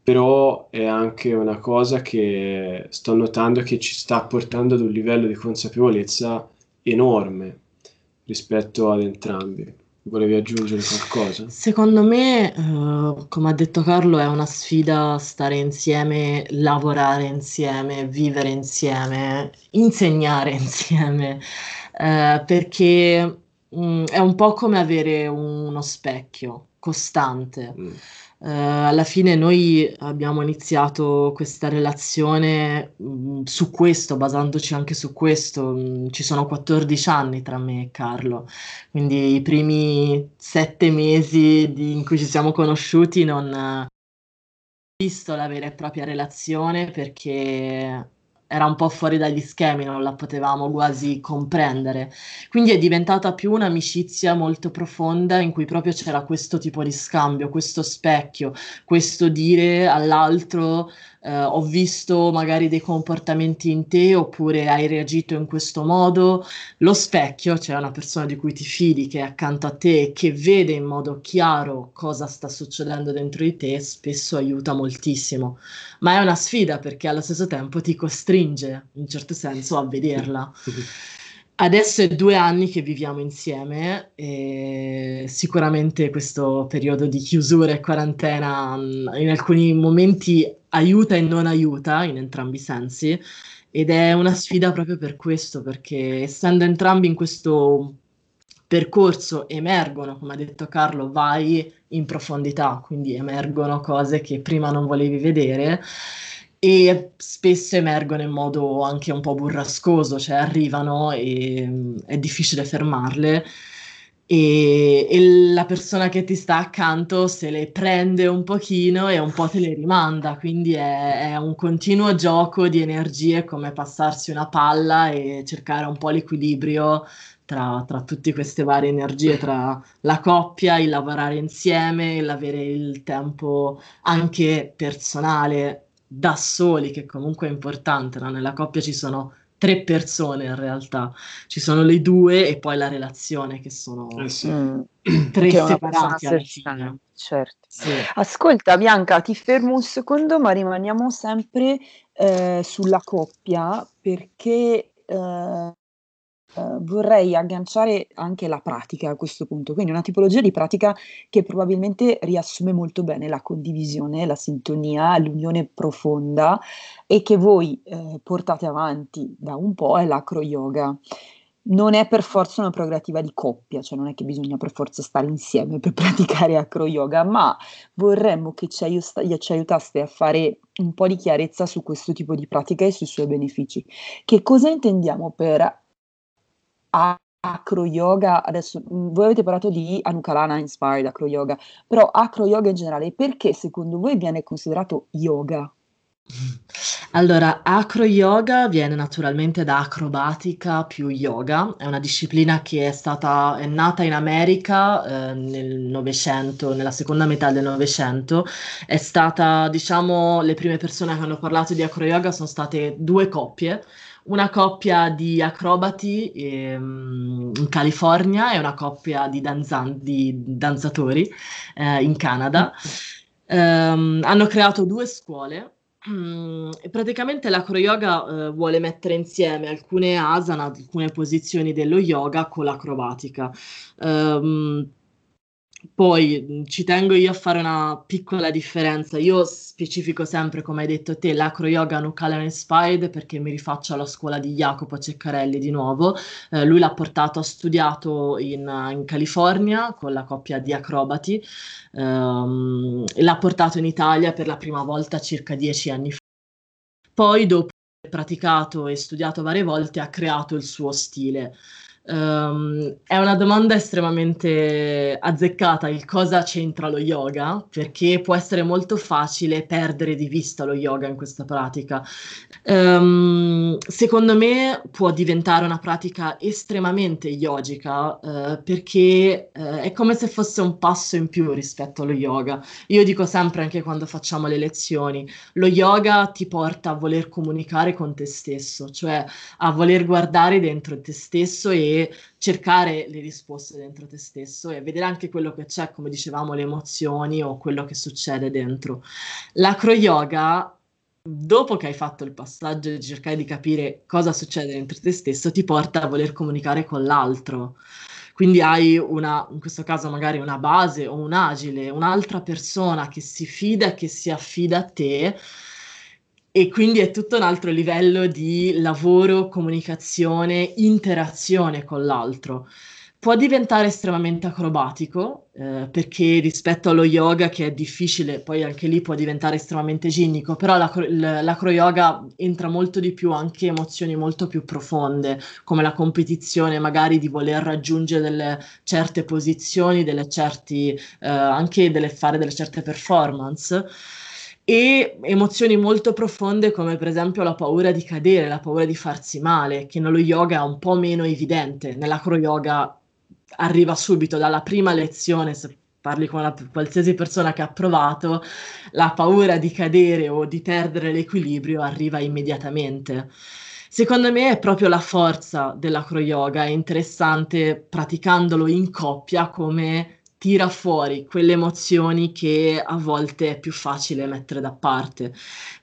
[SPEAKER 4] però è anche una cosa che sto notando che ci sta portando ad un livello di consapevolezza enorme rispetto ad entrambi. Volevi aggiungere qualcosa?
[SPEAKER 3] Secondo me, uh, come ha detto Carlo, è una sfida stare insieme, lavorare insieme, vivere insieme, insegnare insieme, uh, perché Mm, è un po' come avere uno specchio costante. Mm. Uh, alla fine noi abbiamo iniziato questa relazione mh, mm, su questo, basandoci anche su questo. Mh, ci sono 14 anni tra me e Carlo, quindi i primi sette mesi di, in cui ci siamo conosciuti non ho visto la vera e propria relazione perché era un po' fuori dagli schemi, non la potevamo quasi comprendere. Quindi è diventata più un'amicizia molto profonda in cui proprio c'era questo tipo di scambio, questo specchio, questo dire all'altro eh, ho visto magari dei comportamenti in te oppure hai reagito in questo modo. Lo specchio, cioè una persona di cui ti fidi, che è accanto a te e che vede in modo chiaro cosa sta succedendo dentro di te, spesso aiuta moltissimo. Ma è una sfida perché allo stesso tempo ti costringe, in un certo senso, a vederla. Adesso è due anni che viviamo insieme e sicuramente questo periodo di chiusura e quarantena mm, in alcuni momenti aiuta e non aiuta in entrambi i sensi ed è una sfida proprio per questo, perché essendo entrambi in questo percorso emergono, come ha detto Carlo, vai in profondità, quindi emergono cose che prima non volevi vedere e spesso emergono in modo anche un po' burrascoso, cioè arrivano e mm, è difficile fermarle. E, e, la persona che ti sta accanto se le prende un pochino e un po' te le rimanda, quindi è, è un continuo gioco di energie come passarsi una palla e cercare un po' l'equilibrio tra, tra tutte queste varie energie, tra la coppia, il lavorare insieme, l'avere il tempo anche personale da soli, che comunque è importante, no? nella coppia ci sono tre persone in realtà, ci sono le due e poi la relazione che sono eh sì. Mm. tre che separati alla fine.
[SPEAKER 2] Certo. Sì. Ascolta Bianca, ti fermo un secondo, ma rimaniamo sempre eh, sulla coppia perché eh, Uh, vorrei agganciare anche la pratica a questo punto, quindi una tipologia di pratica che probabilmente riassume molto bene la condivisione, la sintonia, l'unione profonda e che voi eh, portate avanti da un po' è l'acro yoga non è per forza una prerogativa di coppia, cioè non è che bisogna per forza stare insieme per praticare acro yoga, ma vorremmo che ci, aiut- ci aiutaste a fare un po' di chiarezza su questo tipo di pratica e sui suoi benefici. Che cosa intendiamo per acro yoga? Adesso mm, voi avete parlato di Anukalana Inspired Acro Yoga, però acro yoga in generale, perché secondo voi viene considerato yoga?
[SPEAKER 3] Allora, acro yoga viene naturalmente da acrobatica più yoga, è una disciplina che è stata è nata in America eh, nel Novecento, nella seconda metà del Novecento, è stata, diciamo, le prime persone che hanno parlato di acro yoga sono state due coppie, una coppia di acrobati ehm, in California e una coppia di, danzan- di danzatori eh, in Canada. Um, hanno creato due scuole Mm, praticamente l'acro yoga eh, vuole mettere insieme alcune asana, alcune posizioni dello yoga con l'acrobatica. Um, poi ci tengo io a fare una piccola differenza. Io specifico sempre, come hai detto te, l'acro yoga Nuclear Inspired perché mi rifaccio alla scuola di Jacopo Ceccarelli di nuovo. Eh, lui l'ha portato, ha studiato in, in, California con la coppia di acrobati ehm, l'ha portato in Italia per la prima volta circa dieci anni fa. Poi, dopo aver praticato e studiato varie volte, ha creato il suo stile. Um, è una domanda estremamente azzeccata il cosa c'entra lo yoga, perché può essere molto facile perdere di vista lo yoga in questa pratica. Um, secondo me può diventare una pratica estremamente yogica uh, perché uh, è come se fosse un passo in più rispetto allo yoga. Io dico sempre anche quando facciamo le lezioni, lo yoga ti porta a voler comunicare con te stesso, cioè a voler guardare dentro te stesso e cercare le risposte dentro te stesso e vedere anche quello che c'è, come dicevamo, le emozioni o quello che succede dentro. L'acro yoga, dopo che hai fatto il passaggio di cercare di capire cosa succede dentro te stesso, ti porta a voler comunicare con l'altro. Quindi hai una, in questo caso magari una base o un agile, un'altra persona che si fida, che si affida a te e quindi è tutto un altro livello di lavoro, comunicazione, interazione con l'altro. Può diventare estremamente acrobatico, eh, perché rispetto allo yoga che è difficile, poi anche lì può diventare estremamente ginnico, però l'acro, l'acro entra molto di più anche emozioni molto più profonde, come la competizione magari di voler raggiungere delle certe posizioni, delle certi, eh, anche delle, fare delle certe performance e emozioni molto profonde come per esempio la paura di cadere, la paura di farsi male, che nello yoga è un po' meno evidente, nell'acro yoga arriva subito dalla prima lezione, se parli con la, qualsiasi persona che ha provato, la paura di cadere o di perdere l'equilibrio arriva immediatamente. Secondo me è proprio la forza dell'acro yoga, è interessante praticandolo in coppia come tira fuori quelle emozioni che a volte è più facile mettere da parte.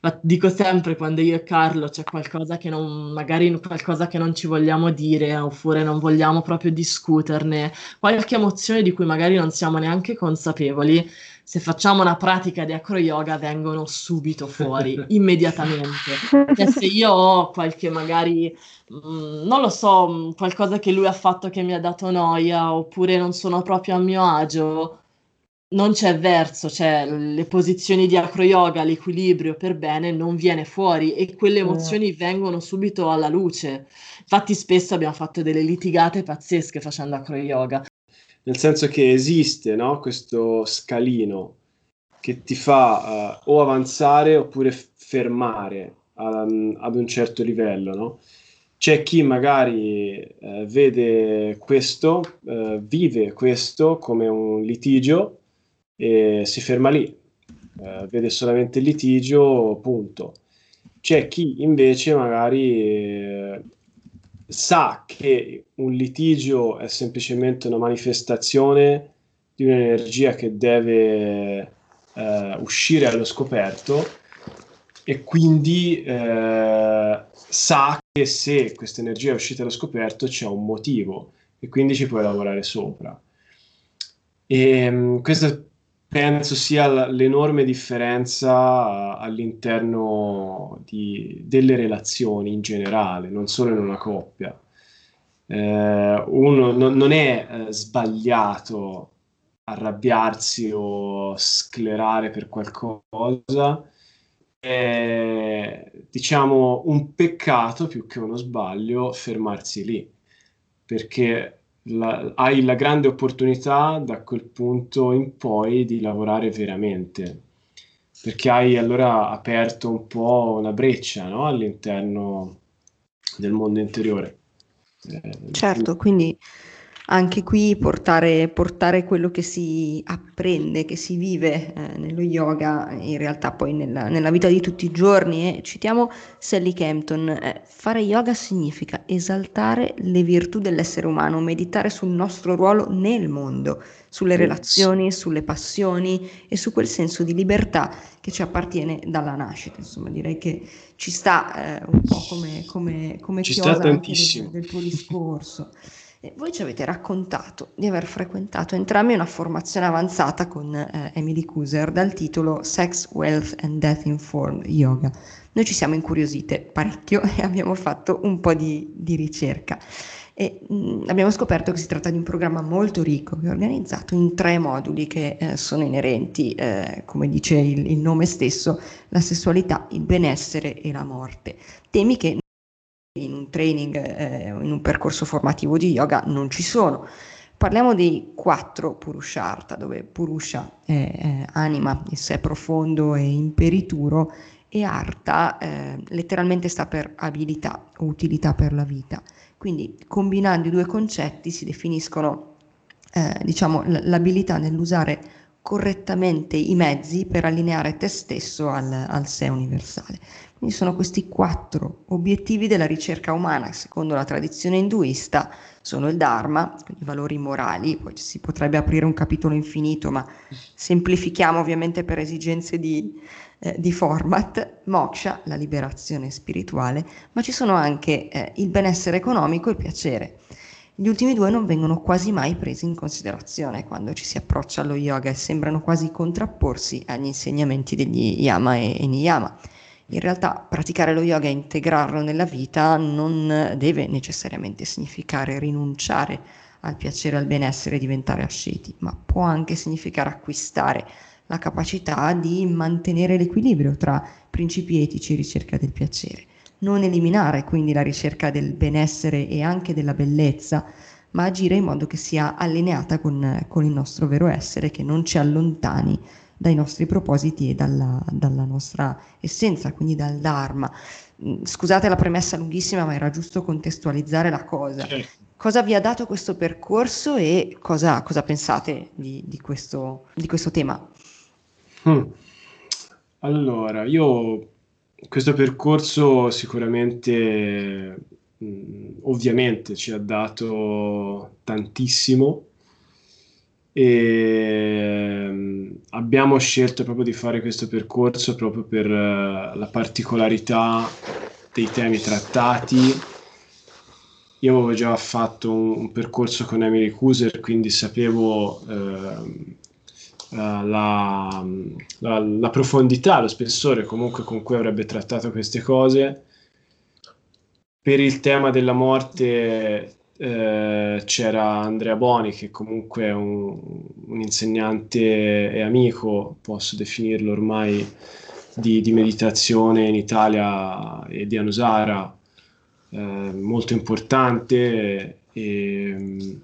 [SPEAKER 3] Ma dico sempre quando io e Carlo c'è qualcosa che non, magari qualcosa che non ci vogliamo dire oppure non vogliamo proprio discuterne, qualche emozione di cui magari non siamo neanche consapevoli, se facciamo una pratica di acro yoga vengono subito fuori, immediatamente. Cioè, se io ho qualche magari, non lo so, mm, qualcosa che lui ha fatto che mi ha dato noia, oppure non sono proprio a mio agio, non c'è verso, cioè le posizioni di acro yoga, l'equilibrio per bene non viene fuori e quelle emozioni mm. vengono subito alla luce. Infatti spesso abbiamo fatto delle litigate pazzesche facendo acro yoga
[SPEAKER 4] nel senso che esiste no, questo scalino che ti fa uh, o avanzare oppure fermare a, ad un certo livello. No? C'è chi magari uh, vede questo, uh, vive questo come un litigio e si ferma lì, vede solamente il litigio, punto. C'è chi invece magari sa che un litigio è semplicemente una manifestazione di un'energia che deve eh, uscire allo scoperto e quindi eh, sa se questa energia è uscita allo scoperto c'è un motivo e quindi ci puoi lavorare sopra. E um, questo penso sia l'enorme differenza all'interno di, delle relazioni in generale, non solo in una coppia. Eh, uno non, non è eh, sbagliato arrabbiarsi o sclerare per qualcosa, diciamo un peccato più che uno sbaglio fermarsi lì, perché la, hai la grande opportunità da quel punto in poi di lavorare veramente, perché hai allora aperto un po' una breccia no? all'interno del mondo interiore.
[SPEAKER 1] Eh, certo, quindi anche qui portare, portare quello che si apprende, che si vive eh, nello yoga, in realtà poi nella, nella, vita di tutti i giorni. Eh. Citiamo Sally Campton, eh, fare yoga significa esaltare le virtù dell'essere umano, meditare sul nostro ruolo nel mondo, sulle relazioni, sulle passioni e su quel senso di libertà che ci appartiene dalla nascita. Insomma, direi che ci sta eh, un po' come, come, come
[SPEAKER 4] ci sta tantissimo.
[SPEAKER 1] Del, del tuo discorso. Voi ci avete raccontato di aver frequentato entrambi una formazione avanzata con eh, Emily Kuser dal titolo Sex, Wealth and Death Informed Yoga. Noi ci siamo incuriosite parecchio e abbiamo fatto un po' di, di ricerca. E mh, mm, abbiamo scoperto che si tratta di un programma molto ricco che è organizzato in tre moduli che eh, sono inerenti, eh, come dice il, il, nome stesso, la sessualità, il benessere e la morte. Temi che in un training, eh, in un percorso formativo di yoga non ci sono. Parliamo dei quattro Purushartha, dove Purusha è, anima, il sé profondo e imperituro, e Artha eh, letteralmente sta per abilità o utilità per la vita. Quindi combinando i due concetti si definiscono eh, diciamo, l- l'abilità nell'usare correttamente i mezzi per allineare te stesso al, al sé universale. Quindi sono questi quattro obiettivi della ricerca umana, secondo la tradizione induista, sono il Dharma, i valori morali, poi si potrebbe aprire un capitolo infinito, ma semplifichiamo ovviamente per esigenze di, eh, di format, Moksha, la liberazione spirituale, ma ci sono anche eh, il benessere economico e il piacere. Gli ultimi due non vengono quasi mai presi in considerazione quando ci si approccia allo yoga e sembrano quasi contrapporsi agli insegnamenti degli yama e, e niyama in realtà praticare lo yoga e integrarlo nella vita non deve necessariamente significare rinunciare al piacere al benessere e diventare asceti, ma può anche significare acquistare la capacità di mantenere l'equilibrio tra principi etici e ricerca del piacere. Non eliminare quindi la ricerca del benessere e anche della bellezza, ma agire in modo che sia allineata con, con il nostro vero essere, che non ci allontani dai nostri propositi e dalla, dalla nostra essenza, quindi dal Dharma. Mm, scusate la premessa lunghissima, ma era giusto contestualizzare la cosa. Certo. Cosa vi ha dato questo percorso e cosa, cosa pensate di, di, questo, di, questo, tema?
[SPEAKER 4] Hmm. Allora, io questo percorso sicuramente, mh, ovviamente, ci ha dato tantissimo e ehm, abbiamo scelto proprio di fare questo percorso proprio per uh, la particolarità dei temi trattati. Io avevo già fatto un, un percorso con Emily Kuser, quindi sapevo uh, la, la, la, profondità, lo spessore comunque con cui avrebbe trattato queste cose. Per il tema della morte eh, c'era Andrea Boni che comunque è un, un, insegnante e amico, posso definirlo ormai, di, di meditazione in Italia e di Anusara, eh, molto importante. E,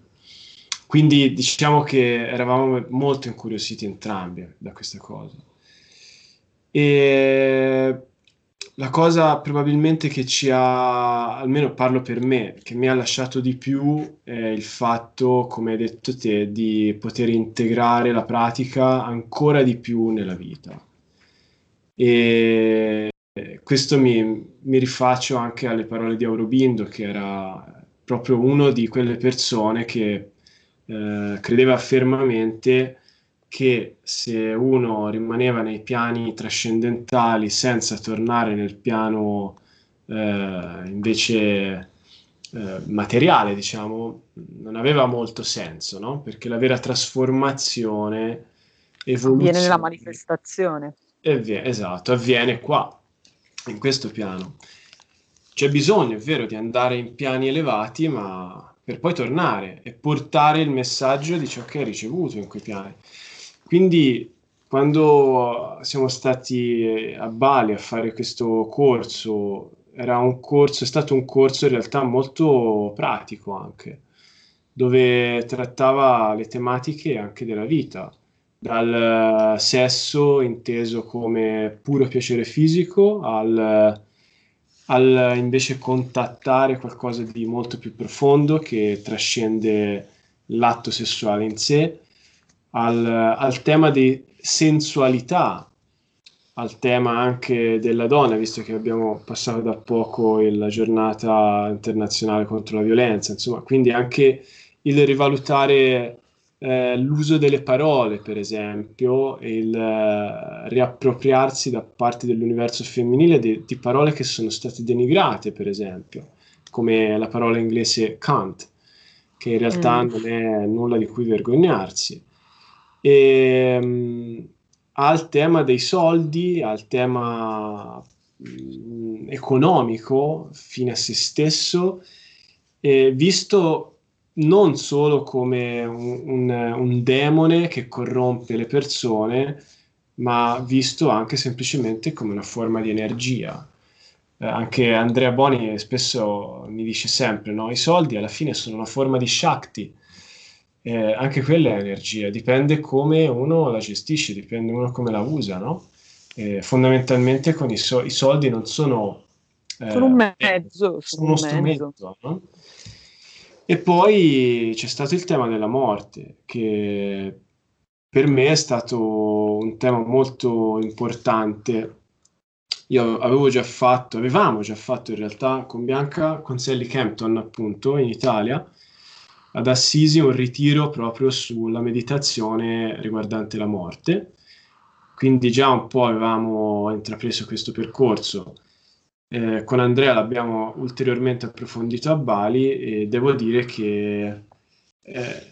[SPEAKER 4] quindi diciamo che eravamo molto incuriositi entrambi da questa cosa. E la cosa probabilmente che ci ha, almeno parlo per me, che mi ha lasciato di più è il fatto, come hai detto te, di poter integrare la pratica ancora di più nella vita. E questo mi, mi rifaccio anche alle parole di Aurobindo, che era proprio uno di quelle persone che eh, credeva fermamente che se uno rimaneva nei piani trascendentali senza tornare nel piano eh, invece eh, materiale, diciamo, non aveva molto senso, no? Perché la vera trasformazione, evoluzione...
[SPEAKER 2] Viene nella manifestazione.
[SPEAKER 4] Avviene, esatto, avviene qua, in questo piano. C'è bisogno, è vero, di andare in piani elevati, ma per poi tornare e portare il messaggio di ciò che hai ricevuto in quei piani. Quindi quando siamo stati a Bali a fare questo corso era un corso, è stato un corso in realtà molto pratico anche, dove trattava le tematiche anche della vita, dal sesso inteso come puro piacere fisico al, al invece contattare qualcosa di molto più profondo che trascende l'atto sessuale in sé, al, al tema di sensualità al tema anche della donna, visto che abbiamo passato da poco la giornata internazionale contro la violenza, insomma, quindi anche il rivalutare eh, l'uso delle parole, per esempio, il eh, riappropriarsi da parte dell'universo femminile di, di, parole che sono state denigrate, per esempio, come la parola inglese cunt, che in realtà mm. non è nulla di cui vergognarsi. E, mm, al tema dei soldi, al tema mh, mm, economico fine a se stesso, eh, visto non solo come un, un, un, demone che corrompe le persone, ma visto anche semplicemente come una forma di energia. Eh, anche Andrea Boni spesso mi dice sempre, no? i soldi alla fine sono una forma di Shakti, eh, anche quella è energia, dipende come uno la gestisce, dipende uno come la usa, no? Eh, fondamentalmente con i, so- i, soldi non sono...
[SPEAKER 2] Eh, sono un mezzo,
[SPEAKER 4] sono uno strumento, no? E poi c'è stato il tema della morte, che per me è stato un tema molto importante. Io avevo già fatto, avevamo già fatto in realtà con Bianca, con Sally Campton appunto in Italia, ad Assisi un ritiro proprio sulla meditazione riguardante la morte. Quindi già un po' avevamo intrapreso questo percorso. Eh, con Andrea l'abbiamo ulteriormente approfondito a Bali e devo dire che eh,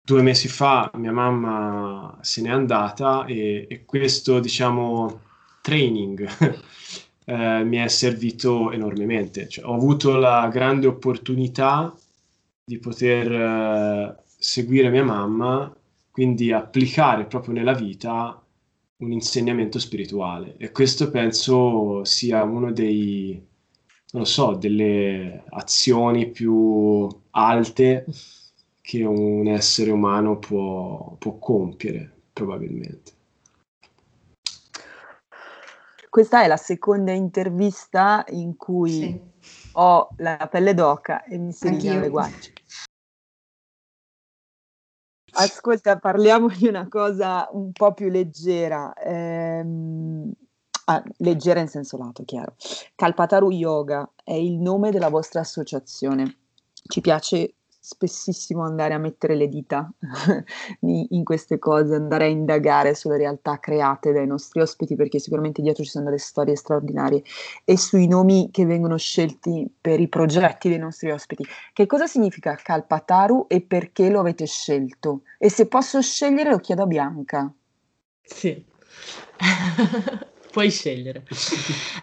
[SPEAKER 4] due mesi fa mia mamma se n'è andata e, e questo, diciamo, training eh, mi è servito enormemente. Cioè, ho avuto la grande opportunità di poter eh, seguire mia mamma, quindi applicare proprio nella vita un insegnamento spirituale. E questo penso sia uno dei, non lo so, delle azioni più alte che un essere umano può, può compiere, probabilmente.
[SPEAKER 2] Questa è la seconda intervista in cui sì. ho la pelle d'oca e mi si le guance. Ascolta, parliamo di una cosa un po' più leggera, ehm, ah, leggera in senso lato, chiaro. Kalpataru Yoga è il nome della vostra associazione. Ci piace spessissimo andare a mettere le dita in queste cose, andare a indagare sulle realtà create dai nostri ospiti, perché sicuramente dietro ci sono delle storie straordinarie e sui nomi che vengono scelti per i progetti dei nostri ospiti. Che cosa significa Kalpataru e perché lo avete scelto? E se posso scegliere lo chiedo a Bianca.
[SPEAKER 3] Sì. Puoi scegliere.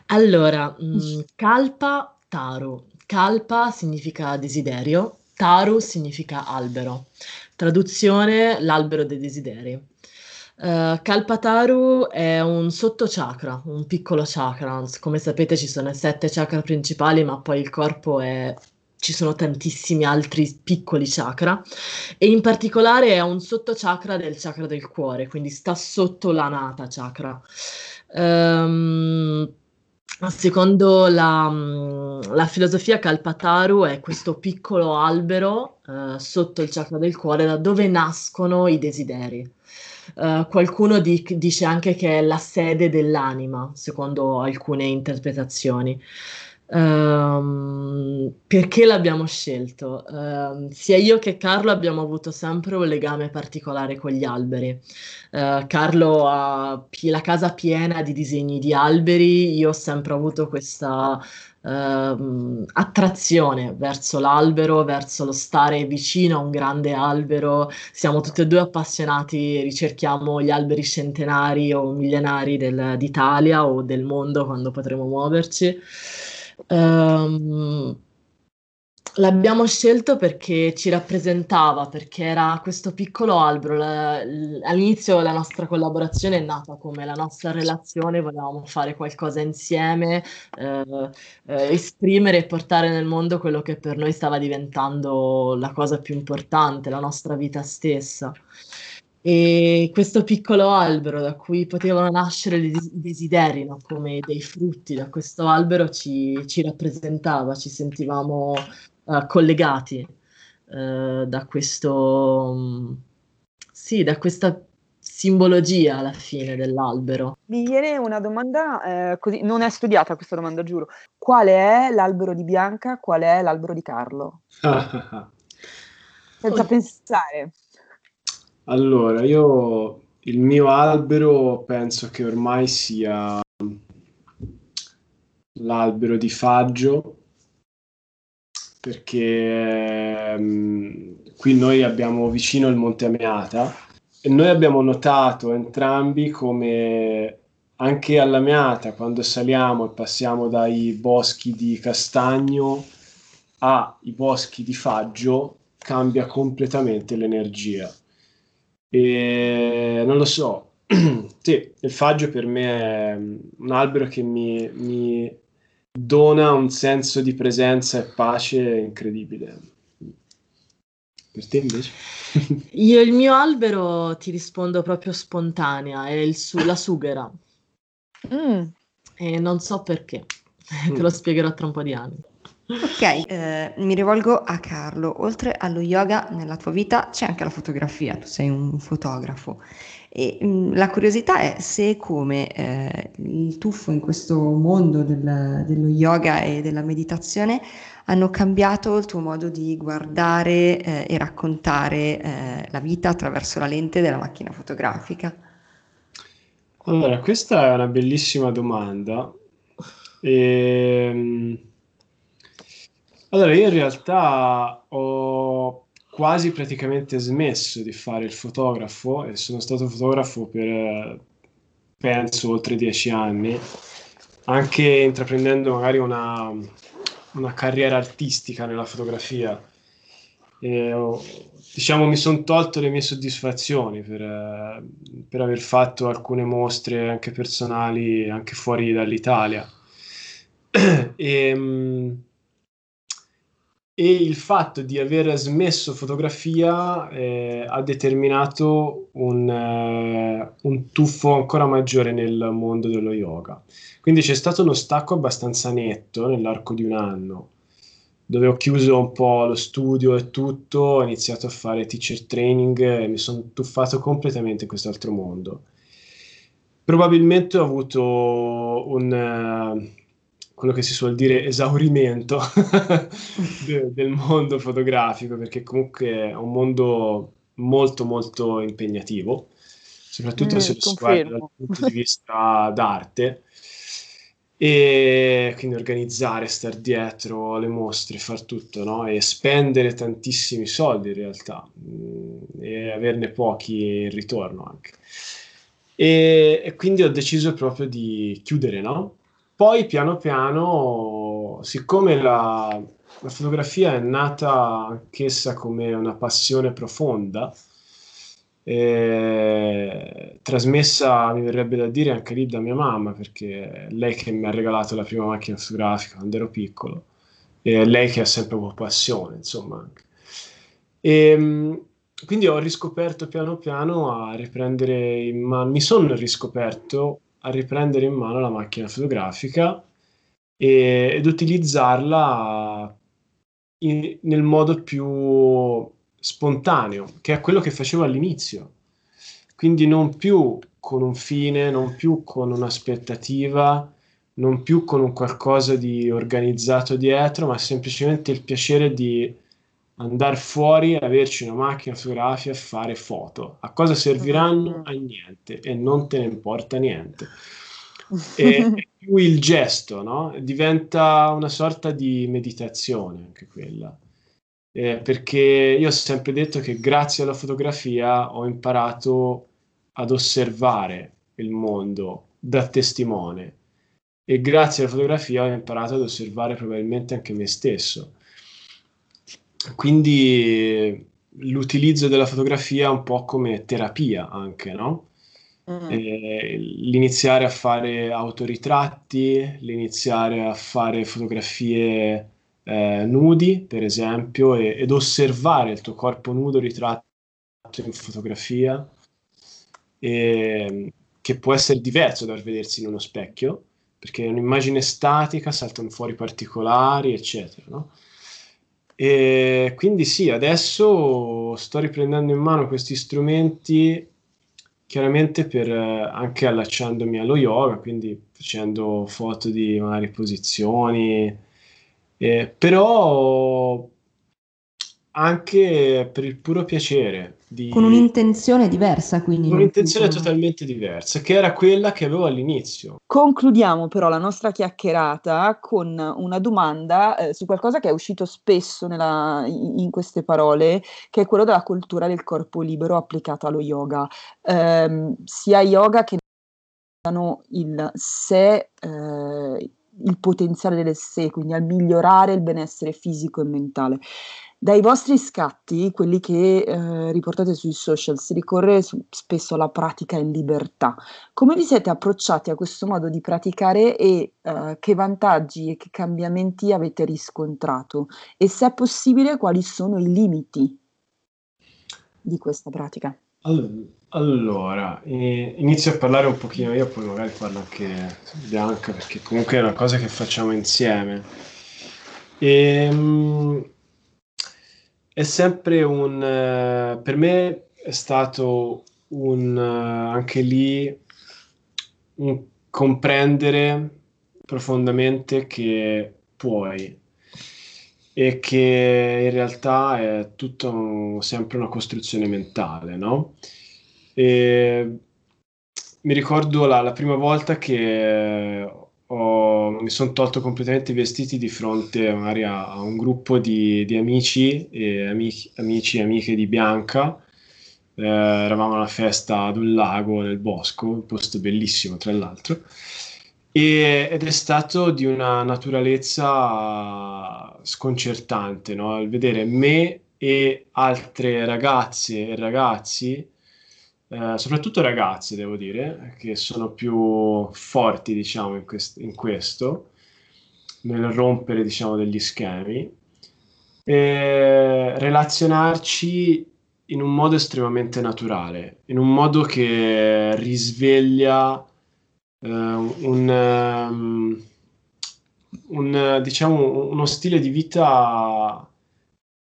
[SPEAKER 3] Allora, mh, Kalpa Taru. Kalpa significa desiderio Taru significa albero. Traduzione l'albero dei desideri. Uh, Kalpataru è un sottochakra, un piccolo chakra. Come sapete ci sono sette chakra principali, ma poi il corpo è ci sono tantissimi altri piccoli chakra e in particolare è un sottochakra del chakra del cuore, quindi sta sotto l'anata chakra. Um, Secondo la, mm, la, filosofia Kalpataru è questo piccolo albero eh, sotto il chakra del cuore da dove nascono i desideri. Uh, qualcuno di- dice anche che è la sede dell'anima, secondo alcune interpretazioni. Um, perché l'abbiamo scelto? Uh, sia io che Carlo abbiamo avuto sempre un legame particolare con gli alberi. Uh, Carlo ha la casa piena di disegni di alberi, io ho sempre avuto questa uh, attrazione verso l'albero, verso lo stare vicino a un grande albero. Siamo tutti e due appassionati, ricerchiamo gli alberi centenari o millenari del, d'Italia o del mondo quando potremo muoverci. Um, l'abbiamo scelto perché ci rappresentava, perché era questo piccolo albero. La, l- all'inizio la nostra collaborazione è nata come la nostra relazione, volevamo fare qualcosa insieme, eh, eh, esprimere e portare nel mondo quello che per noi stava diventando la cosa più importante, la nostra vita stessa. E questo piccolo albero da cui potevano nascere i desideri, no? come dei frutti da questo albero, ci, ci rappresentava, ci sentivamo uh, collegati uh, da questo, um, sì, da questa simbologia alla fine dell'albero.
[SPEAKER 2] Mi viene una domanda, eh, così, non è studiata questa domanda, giuro. Qual è l'albero di Bianca? Qual è l'albero di Carlo? Senza oh. pensare.
[SPEAKER 4] Allora, io il mio albero penso che ormai sia l'albero di Faggio, perché um, qui noi abbiamo vicino il Monte Ameata e noi abbiamo notato entrambi come anche alla Meata, quando saliamo e passiamo dai boschi di castagno ai boschi di Faggio, cambia completamente l'energia e non lo so, sì, il faggio per me è un albero che mi, mi dona un senso di presenza e pace incredibile. Per te invece?
[SPEAKER 3] Io il mio albero ti rispondo proprio spontanea, è su- la sughera. Mm. E non so perché, mm. te lo spiegherò tra un po' di anni.
[SPEAKER 1] Ok, eh, mi rivolgo a Carlo. Oltre allo yoga nella tua vita c'è anche la fotografia, tu sei un fotografo. E mh, mm, la curiosità è se e come eh, il tuffo in questo mondo del- dello yoga e della meditazione hanno cambiato il tuo modo di guardare eh, e raccontare eh, la vita attraverso la lente della macchina fotografica.
[SPEAKER 4] Allora, questa è una bellissima domanda. Ehm, allora, io in realtà ho quasi praticamente smesso di fare il fotografo e sono stato fotografo per penso oltre dieci anni, anche intraprendendo magari una, una carriera artistica nella fotografia. E ho, diciamo, mi sono tolto le mie soddisfazioni per, per aver fatto alcune mostre anche personali, anche fuori dall'Italia. e, e il fatto di aver smesso fotografia eh, ha determinato un, eh, un, tuffo ancora maggiore nel mondo dello yoga. Quindi c'è stato uno stacco abbastanza netto nell'arco di un anno, dove ho chiuso un po' lo studio e tutto, ho iniziato a fare teacher training e mi sono tuffato completamente in quest'altro mondo. Probabilmente ho avuto un... Uh, quello che si suol dire esaurimento de- del mondo fotografico, perché comunque è un mondo molto molto impegnativo, soprattutto mm, se lo si guarda dal punto di vista d'arte. E quindi organizzare, star dietro le mostre, far tutto, no? E spendere tantissimi soldi in realtà mm, e averne pochi in ritorno anche. E, e quindi ho deciso proprio di chiudere, no? Poi piano piano, siccome la, la fotografia è nata anch'essa come una passione profonda, eh, trasmessa, mi verrebbe da dire, anche lì da mia mamma, perché è lei che mi ha regalato la prima macchina fotografica quando ero piccolo, e è lei che ha sempre avuto passione, insomma. E, ehm, quindi ho riscoperto piano piano a riprendere in mano, mi sono riscoperto a riprendere in mano la macchina fotografica e, ed utilizzarla in, nel modo più spontaneo, che è quello che facevo all'inizio. Quindi non più con un fine, non più con un'aspettativa, non più con un qualcosa di organizzato dietro, ma semplicemente il piacere di andare fuori, averci una macchina fotografica e fare foto. A cosa serviranno? Mm. A niente e non te ne importa niente. E più il gesto, no? Diventa una sorta di meditazione anche quella. Eh, perché io ho sempre detto che grazie alla fotografia ho imparato ad osservare il mondo da testimone e grazie alla fotografia ho imparato ad osservare probabilmente anche me stesso. Quindi l'utilizzo della fotografia un po' come terapia anche, no? Mm. Eh, l'iniziare a fare autoritratti, l'iniziare a fare fotografie eh, nudi, per esempio, e, ed osservare il tuo corpo nudo ritratto in fotografia, e, che può essere diverso dal vedersi in uno specchio, perché è un'immagine statica, saltano fuori particolari, eccetera. No? E quindi sì, adesso sto riprendendo in mano questi strumenti, chiaramente per, anche allacciandomi allo yoga, quindi facendo foto di magari posizioni, eh, però anche per il puro piacere.
[SPEAKER 1] Di... Con un'intenzione diversa, quindi.
[SPEAKER 4] Un'intenzione totalmente diversa, che era quella che avevo all'inizio.
[SPEAKER 2] Concludiamo però la nostra chiacchierata con una domanda eh, su qualcosa che è uscito spesso nella, in queste parole, che è quello della cultura del corpo libero applicata allo yoga. Eh, sia yoga che il sé, eh, il potenziale del sé, quindi al migliorare il benessere fisico e mentale. Dai vostri scatti, quelli che eh, riportate sui social, si ricorre su- spesso alla pratica in libertà. Come vi siete approcciati a questo modo di praticare e eh, che vantaggi e che cambiamenti avete riscontrato? E se è possibile, quali sono i limiti di questa pratica?
[SPEAKER 4] Allora, eh, inizio a parlare un pochino io, poi magari parlo anche Bianca, perché comunque è una cosa che facciamo insieme. E, ehm, è sempre un... Eh, per me è stato un, eh, anche lì un comprendere profondamente che puoi e che in realtà è tutto sempre una costruzione mentale, no? E mi ricordo la, la prima volta che ho, mi sono tolto completamente i vestiti di fronte magari a, a un gruppo di, di amici e amici, e amiche di Bianca. Eh, eravamo a una festa ad un lago nel bosco, un posto bellissimo tra l'altro, e, ed è stato di una naturalezza sconcertante, no? Il vedere me e altre ragazze e ragazzi eh, soprattutto ragazzi, devo dire, che sono più forti, diciamo, in, quest- in questo, nel rompere, diciamo, degli schemi, e relazionarci in un modo estremamente naturale, in un modo che risveglia uh, un, um, un, diciamo, uno stile di vita,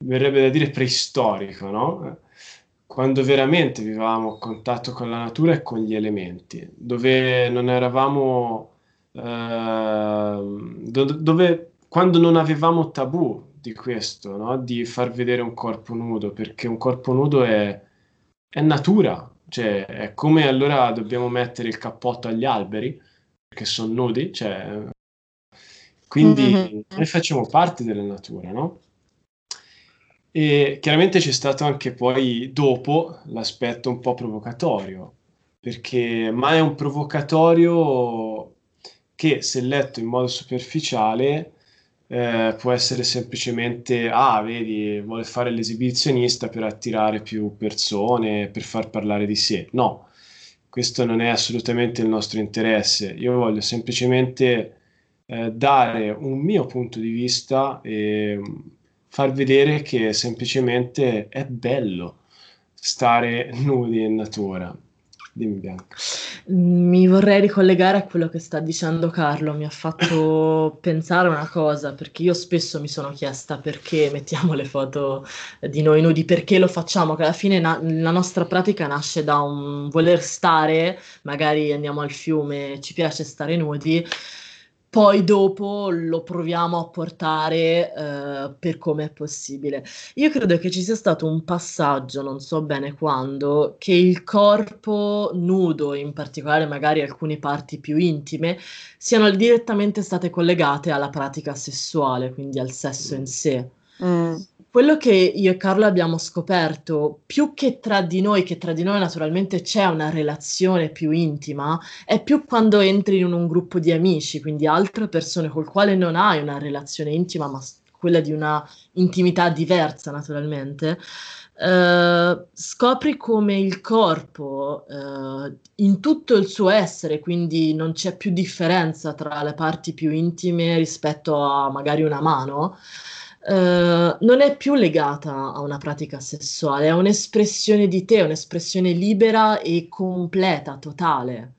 [SPEAKER 4] verrebbe da dire, preistorico, no? Quando veramente vivevamo a contatto con la natura e con gli elementi, dove non eravamo, eh, dove, quando non avevamo tabù di questo, no? di far vedere un corpo nudo, perché un corpo nudo è, è natura, cioè è come allora dobbiamo mettere il cappotto agli alberi, perché sono nudi, cioè, quindi mm-hmm. noi facciamo parte della natura, no? E chiaramente c'è stato anche poi dopo l'aspetto un po' provocatorio, perché ma è un provocatorio che se letto in modo superficiale eh, può essere semplicemente, ah, vedi, vuole fare l'esibizionista per attirare più persone, per far parlare di sé. No, questo non è assolutamente il nostro interesse. Io voglio semplicemente eh, dare un mio punto di vista e far vedere che semplicemente è bello stare nudi in natura. Dimmi Bianca.
[SPEAKER 3] Mi vorrei ricollegare a quello che sta dicendo Carlo, mi ha fatto pensare una cosa, perché io spesso mi sono chiesta perché mettiamo le foto di noi nudi, perché lo facciamo, che alla fine na- la nostra pratica nasce da un voler stare, magari andiamo al fiume, ci piace stare nudi, poi dopo lo proviamo a portare eh, per come è possibile. Io credo che ci sia stato un passaggio, non so bene quando, che il corpo nudo, in particolare magari alcune parti più intime, siano direttamente state collegate alla pratica sessuale, quindi al sesso in sé. Mm quello che io e Carlo abbiamo scoperto, più che tra di noi, che tra di noi naturalmente c'è una relazione più intima, è più quando entri in un gruppo di amici, quindi altre persone col quale non hai una relazione intima, ma quella di una intimità diversa naturalmente. Uh, scopri come il corpo uh, in tutto il suo essere, quindi non c'è più differenza tra le parti più intime rispetto a magari una mano, Uh, non è più legata a una pratica sessuale, è un'espressione di te, un'espressione libera e completa, totale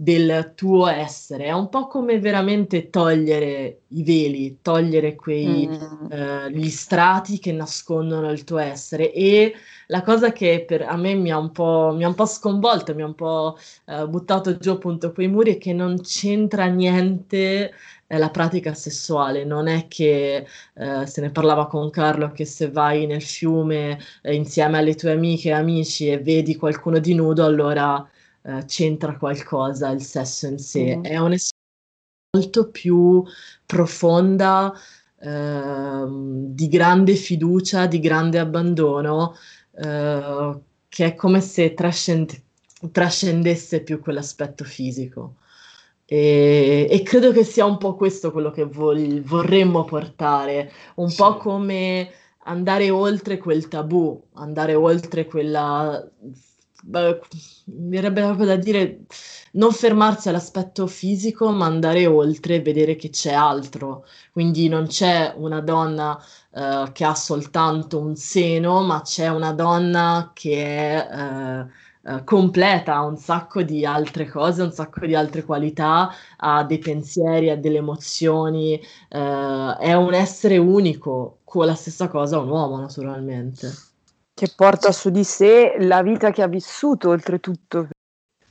[SPEAKER 3] del tuo essere. È un po' come veramente togliere i veli, togliere quei, mm. gli strati che nascondono il tuo essere. E la cosa che per, a me mi ha un po', mi ha un po sconvolto, mi ha un po' uh, buttato giù appunto quei muri, è che non c'entra niente la pratica sessuale, non è che eh, se ne parlava con Carlo che se vai nel fiume eh, insieme alle tue amiche e amici e vedi qualcuno di nudo, allora eh, c'entra qualcosa il sesso in sé. Mm. È un'esperienza molto più profonda, ehm, di grande fiducia, di grande abbandono, eh, che è come se trascend- trascendesse più quell'aspetto fisico. E, e, credo che sia un po' questo quello che vol- vorremmo portare, un sì. po' come andare oltre quel tabù, andare oltre quella... Beh, mi verrebbe proprio da dire non fermarsi all'aspetto fisico, ma andare oltre e vedere che c'è altro. Quindi non c'è una donna uh, che ha soltanto un seno, ma c'è una donna che è... Uh, completa, un sacco di altre cose, un sacco di altre qualità, ha dei pensieri, ha delle emozioni, uh, è un essere unico, con la stessa cosa un uomo naturalmente.
[SPEAKER 2] Che porta su di sé la vita che ha vissuto oltretutto,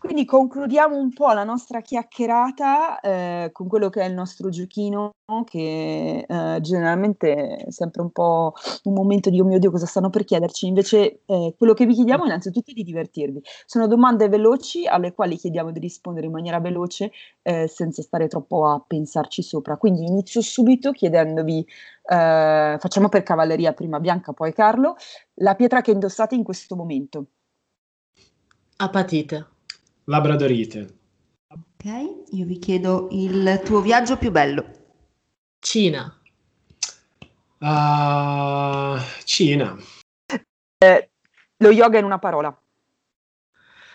[SPEAKER 2] quindi concludiamo un po' la nostra chiacchierata eh, con quello che è il nostro giochino, che eh, generalmente è sempre un po' un momento di oh mio Dio cosa stanno per chiederci, invece eh, quello che vi chiediamo innanzitutto è di divertirvi. Sono domande veloci alle quali chiediamo di rispondere in maniera veloce eh, senza stare troppo a pensarci sopra. Quindi inizio subito chiedendovi, eh, facciamo per cavalleria prima Bianca, poi Carlo, la pietra che indossate in questo momento.
[SPEAKER 3] Apatite.
[SPEAKER 4] Labradorite.
[SPEAKER 1] Ok, io vi chiedo il tuo viaggio più bello.
[SPEAKER 3] Cina.
[SPEAKER 4] Uh, Cina.
[SPEAKER 2] Eh, lo yoga in una parola.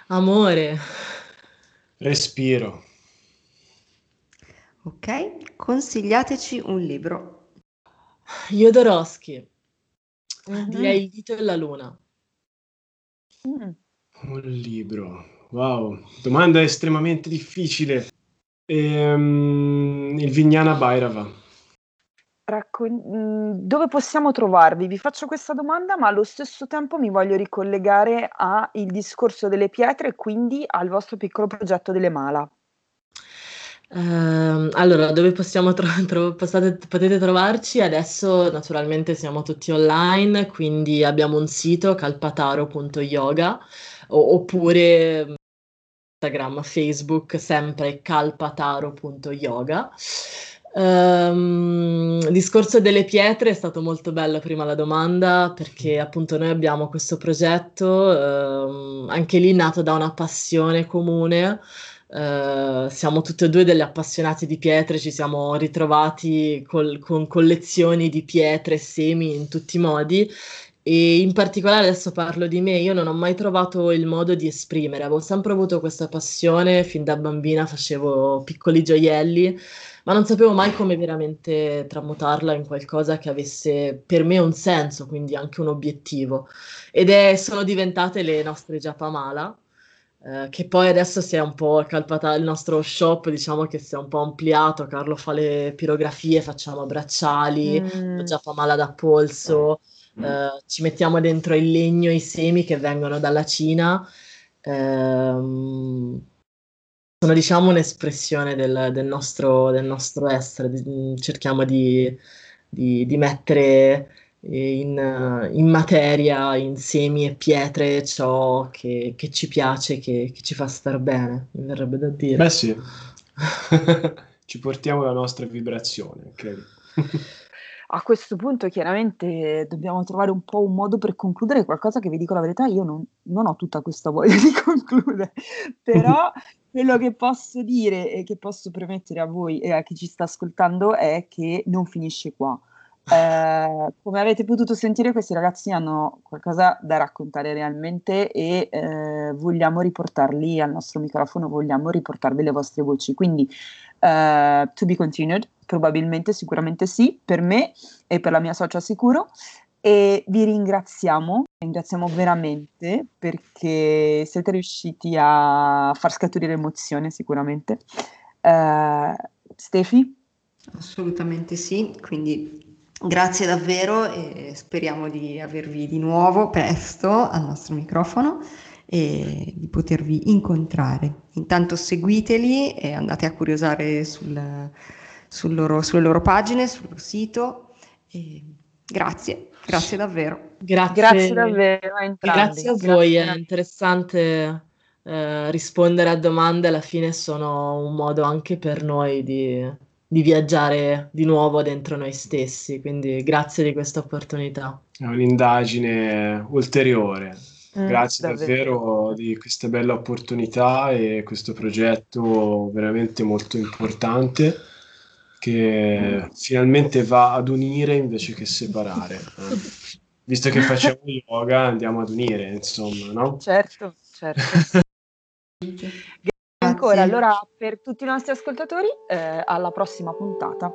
[SPEAKER 3] Amore.
[SPEAKER 4] Respiro.
[SPEAKER 1] Ok, consigliateci un libro.
[SPEAKER 3] Jodorowsky. Mm-hmm. Direi Il dito e la luna.
[SPEAKER 4] Mm. Un libro. Wow, domanda estremamente difficile. Ehm, il Vignana Bairava.
[SPEAKER 2] Raccon- mm, dove possiamo trovarvi? Vi faccio questa domanda, ma allo stesso tempo mi voglio ricollegare al discorso delle pietre e quindi al vostro piccolo progetto delle mala.
[SPEAKER 3] Uh, allora, dove possiamo tro- tro- potete, potete trovarci? Adesso naturalmente siamo tutti online, quindi abbiamo un sito calpataro.yoga o- oppure Instagram, Facebook, sempre calpataro.yoga. Um, il discorso delle pietre è stato molto bello prima la domanda perché appunto noi abbiamo questo progetto um, anche lì nato da una passione comune. Uh, siamo tutti e due degli appassionati di pietre ci siamo ritrovati col, con collezioni di pietre semi in tutti i modi e in particolare adesso parlo di me, io non ho mai trovato il modo di esprimere, avevo sempre avuto questa passione, fin da bambina facevo piccoli gioielli, ma non sapevo mai come veramente tramutarla in qualcosa che avesse per me un senso, quindi anche un obiettivo. Ed è, sono diventate le nostre Giapamala, eh, che poi adesso si è un po' calpata il nostro shop, diciamo che si è un po' ampliato, Carlo fa le pirografie, facciamo bracciali, mm. Giapamala da polso. Uh, ci mettiamo dentro il legno, i semi che vengono dalla Cina. Um, sono diciamo un'espressione del, del, nostro, del nostro, essere, cerchiamo di, di, di mettere in, in, materia, in semi e pietre, ciò che, che ci piace, che, che, ci fa star bene, mi verrebbe da dire.
[SPEAKER 4] Beh sì, ci portiamo la nostra vibrazione, credo.
[SPEAKER 2] A questo punto chiaramente dobbiamo trovare un po' un modo per concludere qualcosa che vi dico la verità, io non, non ho tutta questa voglia di concludere, però quello che posso dire e che posso promettere a voi e a chi ci sta ascoltando è che non finisce qua. Eh, come avete potuto sentire, questi ragazzi hanno qualcosa da raccontare realmente e eh, vogliamo riportarli al nostro microfono, vogliamo riportarvi le vostre voci. Quindi, uh, to be continued, probabilmente, sicuramente sì, per me e per la mia socia sicuro. E vi ringraziamo, ringraziamo veramente perché siete riusciti a far scaturire emozione sicuramente. Uh, Stefi?
[SPEAKER 1] Assolutamente sì, quindi Grazie davvero e speriamo di avervi di nuovo presto al nostro microfono e di potervi incontrare. Intanto seguiteli e andate a curiosare sul, sul loro, sulle loro pagine, sul loro sito. E grazie, grazie davvero.
[SPEAKER 2] Grazie, grazie davvero a entrambi.
[SPEAKER 3] Grazie a voi, grazie. è interessante eh, rispondere a domande, alla fine sono un modo anche per noi di di viaggiare di nuovo dentro noi stessi. Quindi grazie di questa opportunità.
[SPEAKER 4] È un'indagine ulteriore. Mm, grazie davvero. davvero di questa bella opportunità e questo progetto veramente molto importante che finalmente va ad unire invece che separare. Eh. Visto che facciamo yoga, andiamo ad unire, insomma, no?
[SPEAKER 2] Certo, certo. ancora, allora per tutti i nostri ascoltatori, eh, alla prossima puntata.